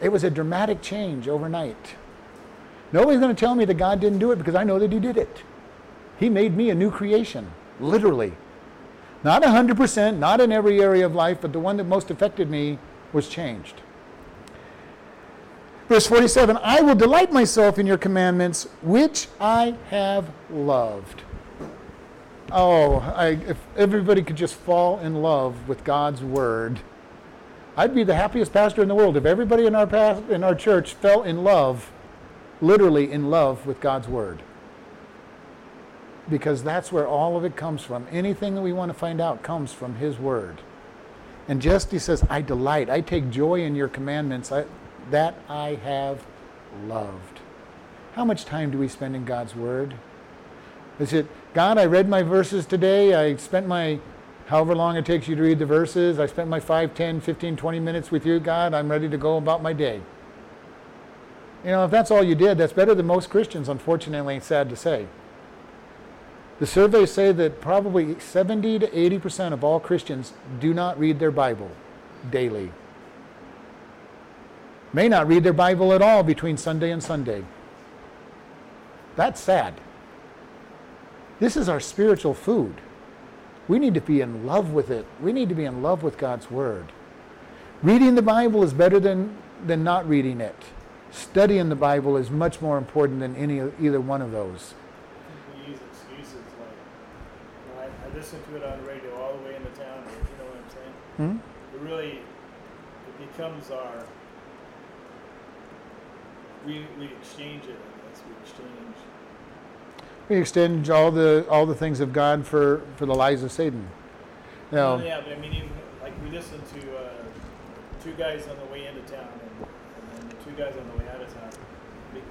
It was a dramatic change overnight. Nobody's going to tell me that God didn't do it because I know that He did it. He made me a new creation, literally. Not 100%, not in every area of life, but the one that most affected me was changed. Verse 47 I will delight myself in your commandments, which I have loved. Oh, I, if everybody could just fall in love with God's word, I'd be the happiest pastor in the world. If everybody in our, past, in our church fell in love, literally in love with God's word. Because that's where all of it comes from. Anything that we want to find out comes from His word. And just he says, I delight, I take joy in your commandments I, that I have loved. How much time do we spend in God's word? Is it, God, I read my verses today. I spent my, however long it takes you to read the verses, I spent my 5, 10, 15, 20 minutes with you, God. I'm ready to go about my day. You know, if that's all you did, that's better than most Christians, unfortunately, sad to say. The surveys say that probably 70 to 80% of all Christians do not read their Bible daily. May not read their Bible at all between Sunday and Sunday. That's sad. This is our spiritual food. We need to be in love with it. We need to be in love with God's Word. Reading the Bible is better than, than not reading it. Studying the Bible is much more important than any either one of those. We use excuses like, you know, I, I listen to it on the radio all the way into town, you know what I'm saying? Hmm? It really, it becomes our, we, we exchange it, I guess, we exchange. We extend all the all the things of God for, for the lies of Satan. Know, Well, yeah, but I mean, even, like, we listen to, uh, two guys on the way into town, and, and then two guys on the way out of town,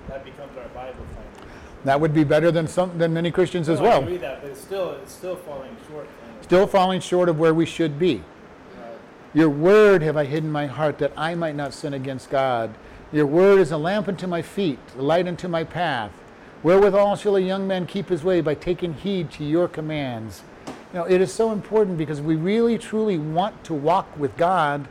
that becomes our Bible fight. that would be better than some than many Christians as No, I well. agree that, but it's still, it's still falling short. of. Still falling short of where we should be. Your word have I hidden my heart that I might not sin against God. Your word is a lamp unto my feet, a light unto my path. Wherewithal shall a young man keep his way by taking heed to your commands. You know, it is so important because we really truly want to walk with God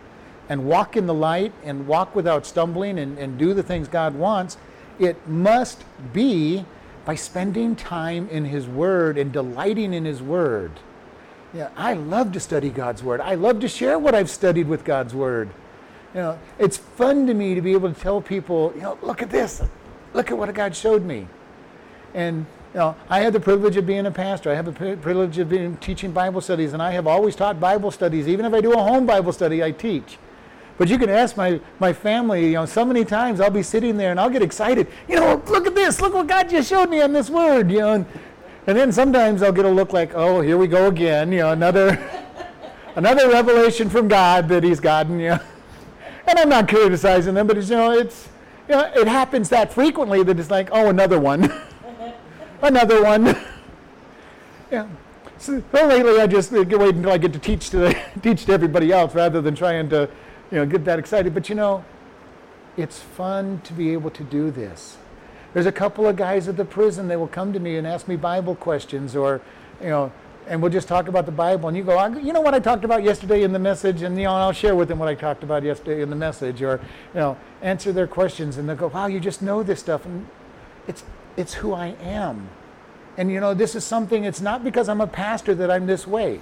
and walk in the light and walk without stumbling and, and do the things God wants. It must be by spending time in His Word and delighting in His Word. Yeah, I love to study God's Word. I love to share what I've studied with God's Word. You know, it's fun to me to be able to tell people, you know, look at this. Look at what God showed me. And you know, I have the privilege of being a pastor. I have the privilege of being teaching Bible studies, and I have always taught Bible studies. Even if I do a home Bible study, I teach. But you can ask my, my family, you know, so many times I'll be sitting there and I'll get excited. You know, look at this. Look what God just showed me on this word, you know. And, and then sometimes I'll get a look like, oh, here we go again, you know, another another revelation from God that he's gotten, you know. And I'm not criticizing them, but it's, you know, it's, you know, it happens that frequently that it's like, oh, another one. another one. yeah. So, so lately, I just uh, wait until I get to teach to the, teach to everybody else rather than trying to, you know, get that excited. But you know, it's fun to be able to do this. There's a couple of guys at the prison. They will come to me and ask me Bible questions, or, you know, and we'll just talk about the Bible. And you go, you know what I talked about yesterday in the message, and you know, I'll share with them what I talked about yesterday in the message, or you know, answer their questions, and they'll go, wow, you just know this stuff, and it's it's who I am. And you know, this is something, it's not because I'm a pastor that I'm this way.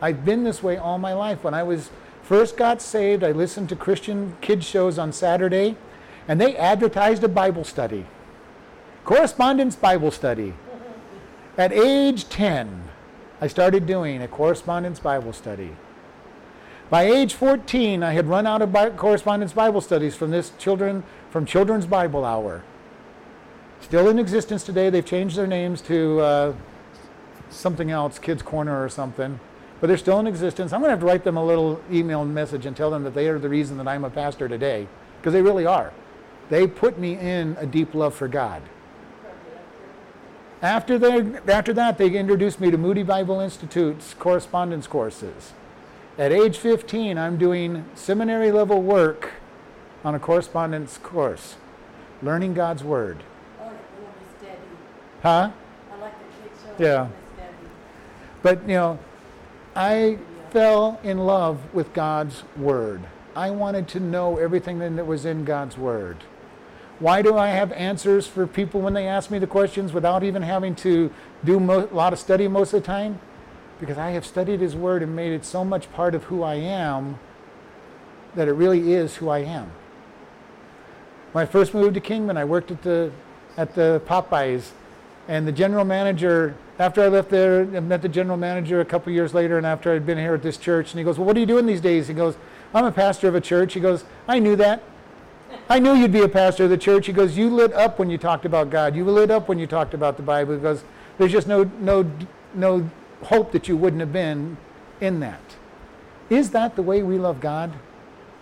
I've been this way all my life. When I was first got saved, I listened to Christian kids shows on Saturday, and they advertised a Bible study. Correspondence Bible study. At age 10, I started doing a correspondence Bible study. By age 14, I had run out of correspondence Bible studies from this children from Children's Bible Hour still in existence today. They've changed their names to uh, something else, Kids Corner or something, but they're still in existence. I'm going to have to write them a little email message and tell them that they are the reason that I'm a pastor today, because they really are. They put me in a deep love for God. After, they, after that, they introduced me to Moody Bible Institute's correspondence courses. At age 15, I'm doing seminary level work on a correspondence course, learning God's Word. Huh? I like the kids. Yeah. But, you know, I fell in love with God's Word. I wanted to know everything that was in God's Word. Why do I have answers for people when they ask me the questions without even having to do mo- a lot of study most of the time? Because I have studied His Word and made it so much part of who I am that it really is who I am. When I first moved to Kingman, I worked at the at the Popeyes and the general manager, after I left there, I met the general manager a couple years later, and after I'd been here at this church, and he goes, Well, what are you doing these days? He goes, I'm a pastor of a church. He goes, I knew that. I knew you'd be a pastor of the church. He goes, You lit up when you talked about God. You lit up when you talked about the Bible. He goes, There's just no, no, no hope that you wouldn't have been in that. Is that the way we love God?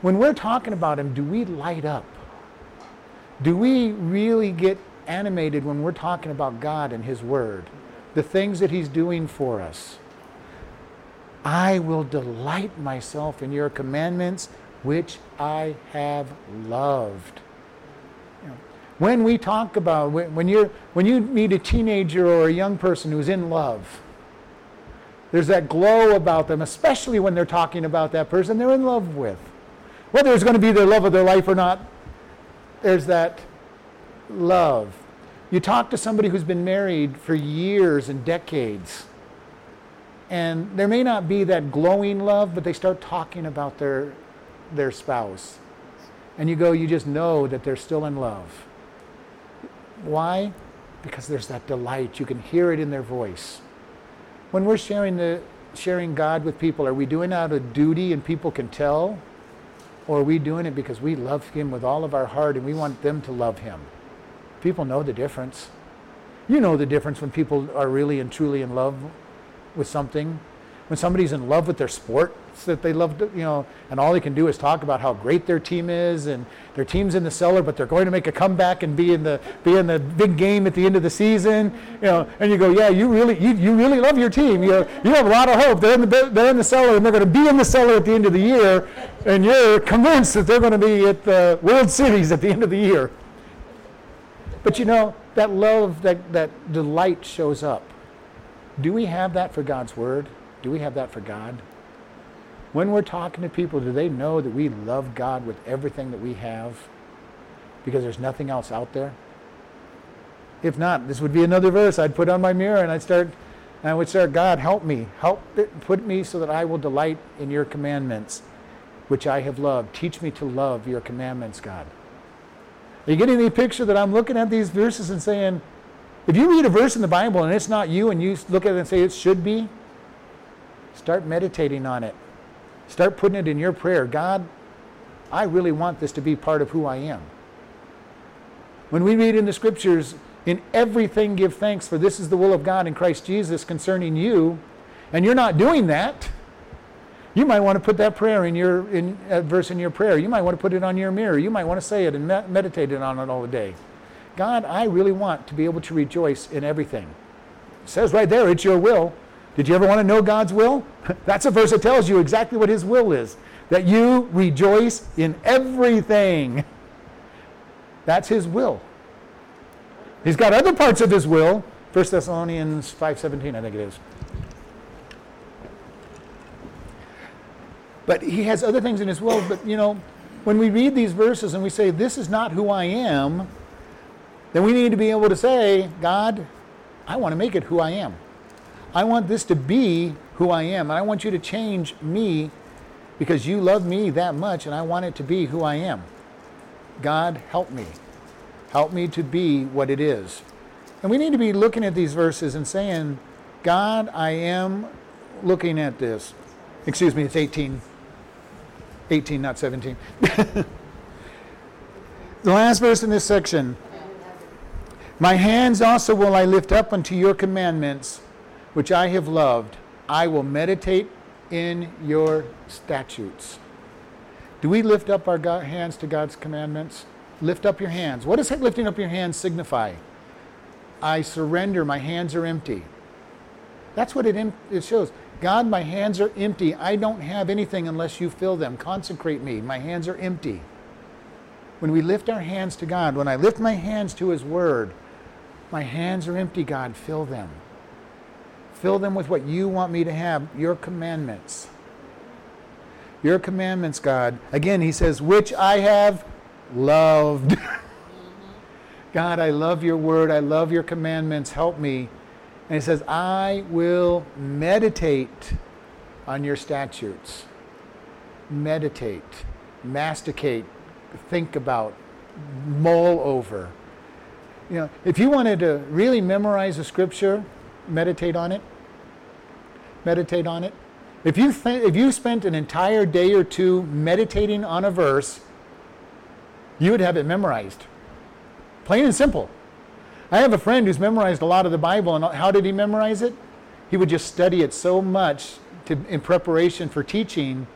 When we're talking about Him, do we light up? Do we really get animated when we're talking about God and His Word, the things that He's doing for us. I will delight myself in your commandments, which I have loved. when we talk about when you're when you meet a teenager or a young person who's in love, there's that glow about them, especially when they're talking about that person they're in love with. Whether it's going to be their love of their life or not, there's that love. You talk to somebody who's been married for years and decades, and there may not be that glowing love, but they start talking about their, their spouse. And you go, you just know that they're still in love. Why? Because there's that delight. You can hear it in their voice. When we're sharing, the, sharing God with people, are we doing it out of duty and people can tell? Or are we doing it because we love Him with all of our heart and we want them to love Him? People know the difference. You know the difference when people are really and truly in love with something. When somebody's in love with their sport that they love, to, you know, and all they can do is talk about how great their team is, and their team's in the cellar, but they're going to make a comeback and be in the be in the big game at the end of the season, you know. And you go, yeah, you really you, you really love your team. You you have a lot of hope. They're in the they're in the cellar, and they're going to be in the cellar at the end of the year, and you're convinced that they're going to be at the World Series at the end of the year. But you know, that love, that, that delight shows up. Do we have that for God's Word? Do we have that for God? When we're talking to people, do they know that we love God with everything that we have? Because there's nothing else out there? If not, this would be another verse I'd put on my mirror and I'd start And I would say, God, help me. Help put me so that I will delight in your commandments, which I have loved. Teach me to love your commandments, God. Are you getting the picture that I'm looking at these verses and saying, if you read a verse in the Bible and it's not you and you look at it and say it should be, start meditating on it. Start putting it in your prayer. God, I really want this to be part of who I am. When we read in the scriptures, in everything give thanks, for this is the will of God in Christ Jesus concerning you, and you're not doing that, you might want to put that prayer in your in uh, verse in your prayer. You might want to put it on your mirror. You might want to say it and me- meditate on it all the day. God, I really want to be able to rejoice in everything. It says right there, it's your will. Did you ever want to know God's will? That's a verse that tells you exactly what His will is that you rejoice in everything. That's His will. He's got other parts of His will. 1 Thessalonians 5.17, I think it is. But He has other things in His will. But, you know, when we read these verses and we say, this is not who I am, then we need to be able to say, God, I want to make it who I am. I want this to be who I am. And I want you to change me because you love me that much and I want it to be who I am. God, help me. Help me to be what it is. And we need to be looking at these verses and saying, God, I am looking at this. Excuse me, it's 18. 18, not 17. the last verse in this section. My hands also will I lift up unto your commandments, which I have loved. I will meditate in your statutes. Do we lift up our God, hands to God's commandments? Lift up your hands. What does lifting up your hands signify? I surrender, my hands are empty. That's what it, it shows. God, my hands are empty. I don't have anything unless you fill them. Consecrate me. My hands are empty. When we lift our hands to God, when I lift my hands to His Word, my hands are empty, God. Fill them. Fill them with what you want me to have, your commandments. Your commandments, God. Again, he says, which I have loved. God, I love your word. I love your commandments. Help me. And he says, I will meditate on your statutes. Meditate, masticate, think about, mull over. You know, if you wanted to really memorize a scripture, meditate on it. Meditate on it. If you, th- if you spent an entire day or two meditating on a verse, you would have it memorized. Plain and simple. I have a friend who's memorized a lot of the Bible, and how did he memorize it? He would just study it so much to, in preparation for teaching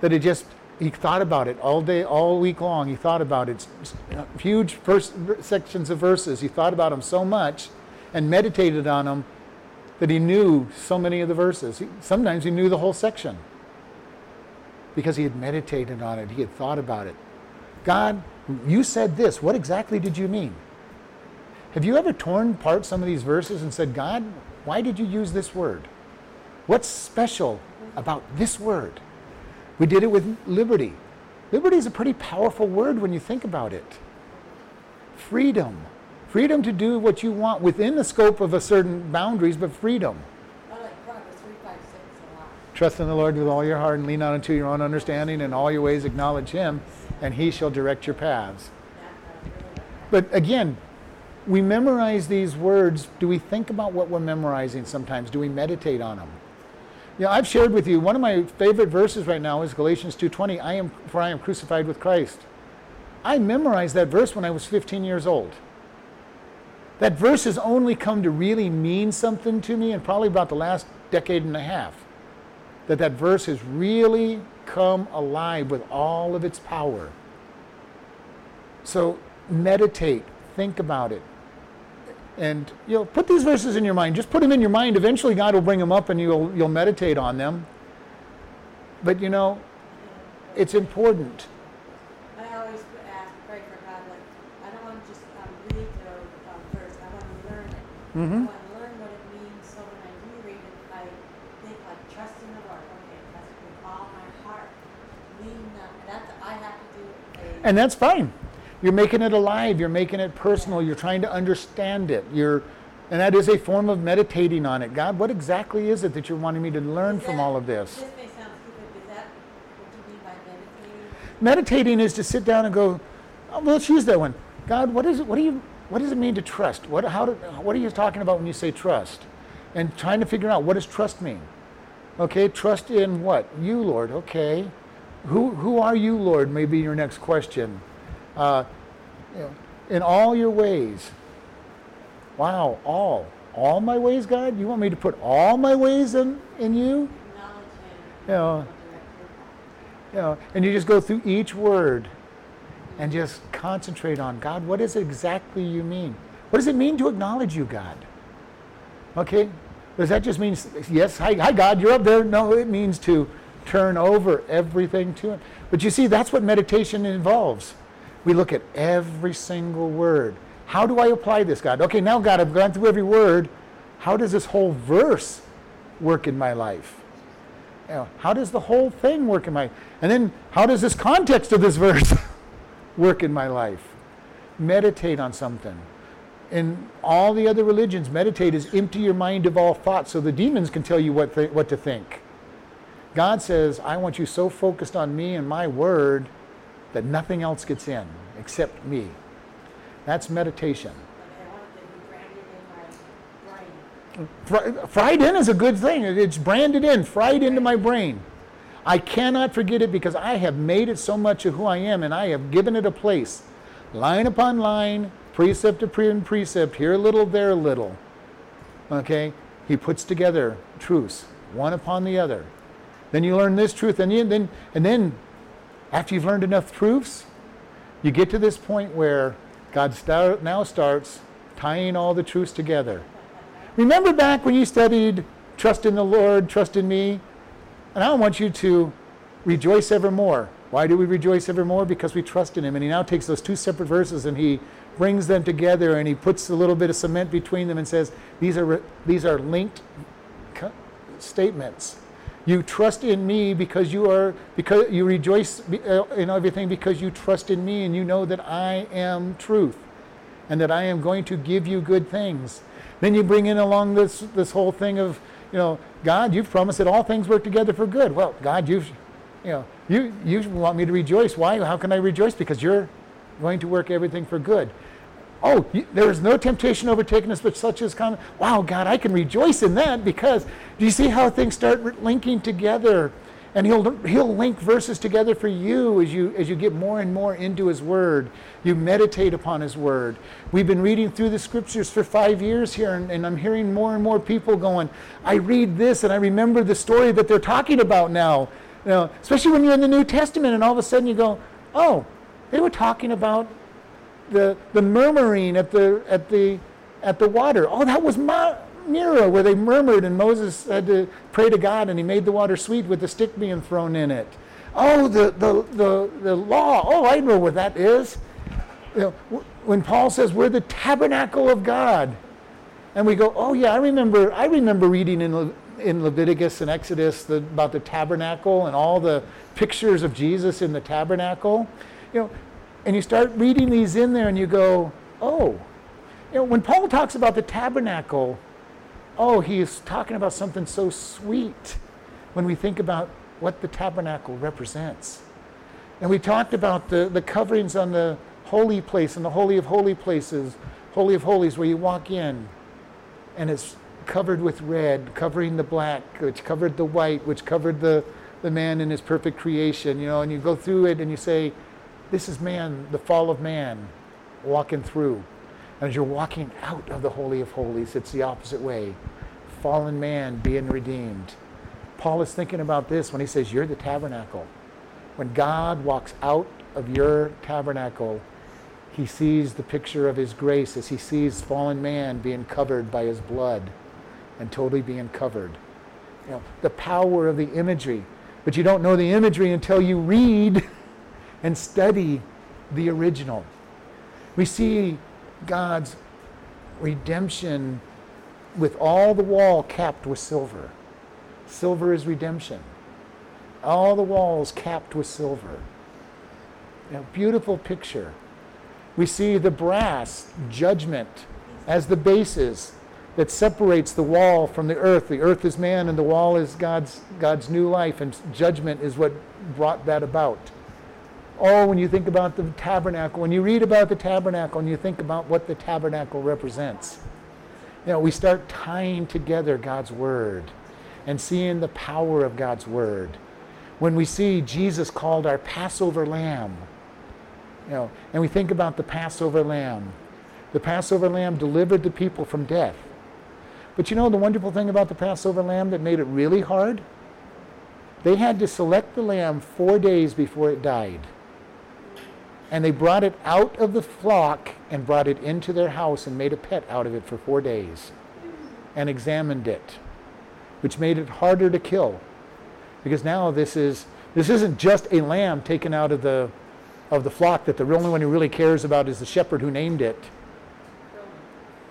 that it just, he thought about it all day, all week long. He thought about it. Uh, huge first sections of verses. He thought about them so much and meditated on them that he knew so many of the verses. He, sometimes he knew the whole section because he had meditated on it, he had thought about it. God, you said this. What exactly did you mean? Have you ever torn apart some of these verses and said, God, why did you use this word? What's special about this word? We did it with liberty. Liberty is a pretty powerful word when you think about it. Freedom. Freedom to do what you want within the scope of a certain boundaries, but freedom. I like Proverbs three, five, six a lot. Trust in the Lord with all your heart and lean not unto your own understanding. and all your ways acknowledge him, and he shall direct your paths. That, I really like that. But again, we memorize these words. Do we think about what we're memorizing sometimes? Do we meditate on them? Know, I've shared with you one of my favorite verses right now is Galatians 2:20. I am for I am crucified with Christ. I memorized that verse when I was 15 years old. That verse has only come to really mean something to me in probably about the last decade and a half. That that verse has really come alive with all of its power. So meditate, think about it. And you know, put these verses in your mind. Just put them in your mind. Eventually God will bring them up and you'll you'll meditate on them. But you know, it's important. I always ask, pray for God, like, I don't want to just um, read the um, verse, I want to learn it. Mhm. I want to learn what it means, so when I do read it, I think like, trust in the Lord, okay, trust with all my heart. Lean not, that's, I have to do a. And that's fine. You're making it alive, you're making it personal, you're trying to understand it. You're And that is a form of meditating on it. God, what exactly is it that you're wanting me to learn Is from all of this? This may sound stupid, is that what you mean by meditating? Meditating is to sit down and go, oh, well, let's use that one. God, what is it? What do you? What does it mean to trust? What? How? Do, what are you talking about when you say trust? And trying to figure out what does trust mean? Okay, trust in what? You, Lord. Okay, who? Who are you, Lord? May be your next question. Uh, you know, in all your ways. Wow, all. All my ways, God? You want me to put all my ways in, in you? Acknowledge him. Yeah. and direct. You know, and you just go through each word and just concentrate on God, what is it exactly you mean? What does it mean to acknowledge you, God? Okay? Does that just mean, yes, hi, hi, God, you're up there? No, it means to turn over everything to Him. But you see, that's what meditation involves. We look at every single word. How do I apply this, God? Okay, now, God, I've gone through every word. How does this whole verse work in my life? You know, how does the whole thing work in my and then how does this context of this verse work in my life meditate on something in all the other religions meditate is empty your mind of all thoughts so the demons can tell you what, th- what to think god says i want you so focused on me and my word that nothing else gets in except me that's meditation fried in is a good thing. It's branded in, fried into my brain. I cannot forget it because I have made it so much of who I am and I have given it a place. Line upon line, precept upon precept, here a little, there a little. Okay? He puts together truths, one upon the other. Then you learn this truth, and then, and then after you've learned enough truths, you get to this point where God start, now starts tying all the truths together. Remember back when you studied trust in the Lord, trust in me? And I want you to rejoice evermore. Why do we rejoice evermore? Because we trust in Him. And He now takes those two separate verses and He brings them together and He puts a little bit of cement between them and says, These are, re- these are linked statements. You trust in me because you are because you rejoice uh, in everything because you trust in me and you know that I am truth and that I am going to give you good things. Then you bring in along this this whole thing of, you know, God, you've promised that all things work together for good. Well, God, you've, you know, you you want me to rejoice. Why? How can I rejoice? Because you're going to work everything for good. Oh, there is no temptation overtaken us, but such as common. Wow, God, I can rejoice in that because do you see how things start linking together? And he'll he'll link verses together for you as you as you get more and more into His Word. You meditate upon His Word. We've been reading through the Scriptures for five years here, and, and I'm hearing more and more people going. I read this and I remember the story that they're talking about now. You know, especially when you're in the New Testament, and all of a sudden you go, "Oh, they were talking about the the murmuring at the at the at the water. Oh, that was Ma- Mira, where they murmured, and Moses had to pray to God, and he made the water sweet with the stick being thrown in it. Oh, the the the, the law. Oh, I know what that is. You know, when Paul says we're the tabernacle of God, and we go, oh yeah, I remember. I remember reading in Le- in Leviticus and Exodus the, about the tabernacle and all the pictures of Jesus in the tabernacle. You know, and you start reading these in there, and you go, oh, you know, when Paul talks about the tabernacle, oh, he is talking about something so sweet when we think about what the tabernacle represents. And we talked about the, the coverings on the holy place and the holy of holy places, holy of holies, where you walk in, and it's covered with red, covering the black, which covered the white, which covered the, the man in his perfect creation, you know, and you go through it and you say, this is man, the fall of man, walking through. And As you're walking out of the Holy of Holies, it's the opposite way. Fallen man being redeemed. Paul is thinking about this when he says, You're the tabernacle. When God walks out of your tabernacle, he sees the picture of his grace as he sees fallen man being covered by his blood and totally being covered. You know, the power of the imagery. But you don't know the imagery until you read and study the original. We see God's redemption with all the wall capped with silver. Silver is redemption. All the walls capped with silver. A beautiful picture. We see the brass, judgment, as the basis that separates the wall from the earth. The earth is man, and the wall is God's, God's new life, and judgment is what brought that about. Oh, when you think about the tabernacle, when you read about the tabernacle and you think about what the tabernacle represents, you know, we start tying together God's word and seeing the power of God's word. When we see Jesus called our Passover lamb, you know, and we think about the Passover lamb, the Passover lamb delivered the people from death. But you know the wonderful thing about the Passover lamb that made it really hard? They had to select the lamb four days before it died. And they brought it out of the flock and brought it into their house and made a pet out of it for four days and examined it, which made it harder to kill. Because now this is this isn't just a lamb taken out of the of the flock that the only one who really cares about is the shepherd who named it.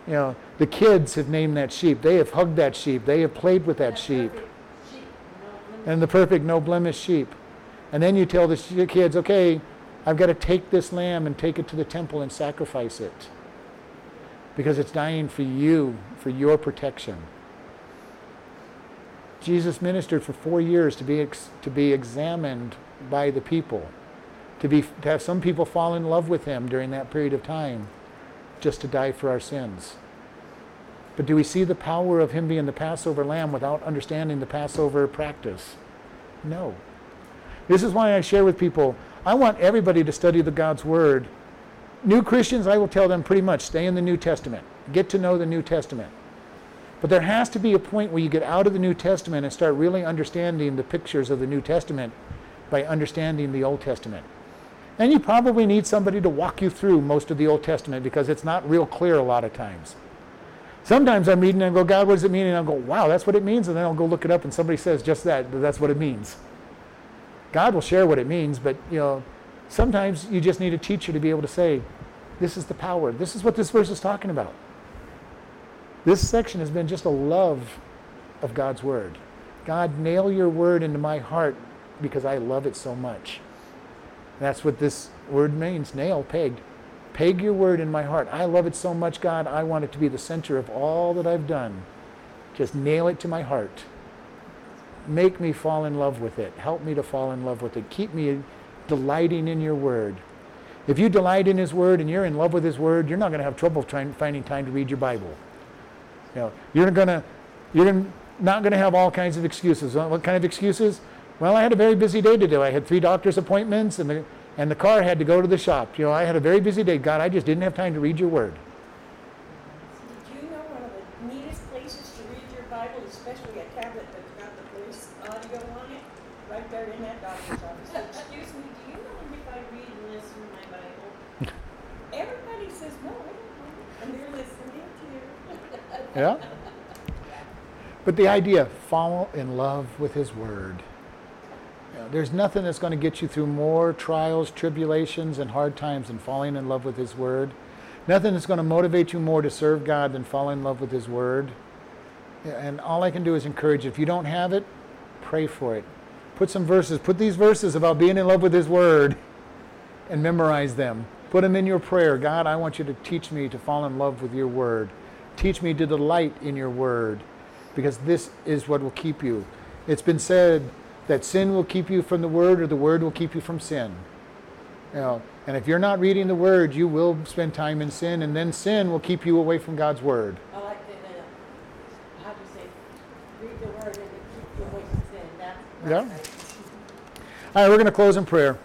You know, the kids have named that sheep. They have hugged that sheep. They have played with that sheep. Sheep, no limit. And the perfect no blemish sheep. And then you tell the kids, okay, I've got to take this lamb and take it to the temple and sacrifice it. Because it's dying for you, for your protection. Jesus ministered for four years to be, ex- to be examined by the people, to, be, to have some people fall in love with him during that period of time, just to die for our sins. But do we see the power of him being the Passover lamb without understanding the Passover practice? No. This is why I share with people I want everybody to study the God's Word. New Christians, I will tell them pretty much stay in the New Testament, get to know the New Testament. But there has to be a point where you get out of the New Testament and start really understanding the pictures of the New Testament by understanding the Old Testament. And you probably need somebody to walk you through most of the Old Testament because it's not real clear a lot of times. Sometimes I'm reading and I go, God, what does it mean? And I'll go, wow, that's what it means. And then I'll go look it up and somebody says just that, that's what it means. God will share what it means, but you know, sometimes you just need a teacher to be able to say, this is the power. This is what this verse is talking about. This section has been just a love of God's word. God, nail your word into my heart because I love it so much. That's what this word means nail, pegged. Peg your word in my heart. I love it so much, God. I want it to be the center of all that I've done. Just nail it to my heart. Make me fall in love with it. Help me to fall in love with it. Keep me delighting in your word. If you delight in his word and you're in love with his word, you're not going to have trouble trying, finding time to read your Bible. You know, you're going to, you're not going to have all kinds of excuses. What kind of excuses? Well, I had a very busy day today. I had three doctor's appointments, and the and the car had to go to the shop. You know, I had a very busy day. God, I just didn't have time to read your word. Did you know one of the neatest places to read your Bible, especially a tablet that's got the voice audio on it, right there in that doctor's office? So, Excuse me, do you mind if I read and listen to my Bible? Everybody says, no, I don't mind, and they're listening to you. Yeah. But the idea, fall in love with His Word. There's nothing that's going to get you through more trials, tribulations, and hard times than falling in love with His Word. Nothing that's going to motivate you more to serve God than falling in love with His Word. And all I can do is encourage you. If you don't have it, pray for it. Put some verses, put these verses about being in love with His Word and memorize them. Put them in your prayer. God, I want you to teach me to fall in love with your Word. Teach me to delight in your Word because this is what will keep you. It's been said that sin will keep you from the Word or the Word will keep you from sin. You know, and if you're not reading the Word, you will spend time in sin, and then sin will keep you away from God's Word. I like the, the, uh, how do you say, read the word and keep your voices in, that's. Yeah. right. All right, we're going to close in prayer.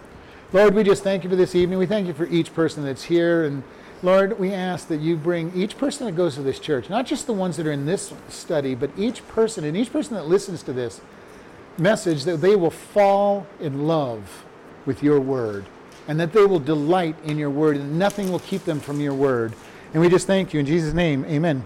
Lord, we just thank you for this evening. We thank you for each person that's here. And Lord, we ask that you bring each person that goes to this church, not just the ones that are in this study, but each person and each person that listens to this message, that they will fall in love with your word and that they will delight in your word and nothing will keep them from your word. And we just thank you in Jesus' name. Amen.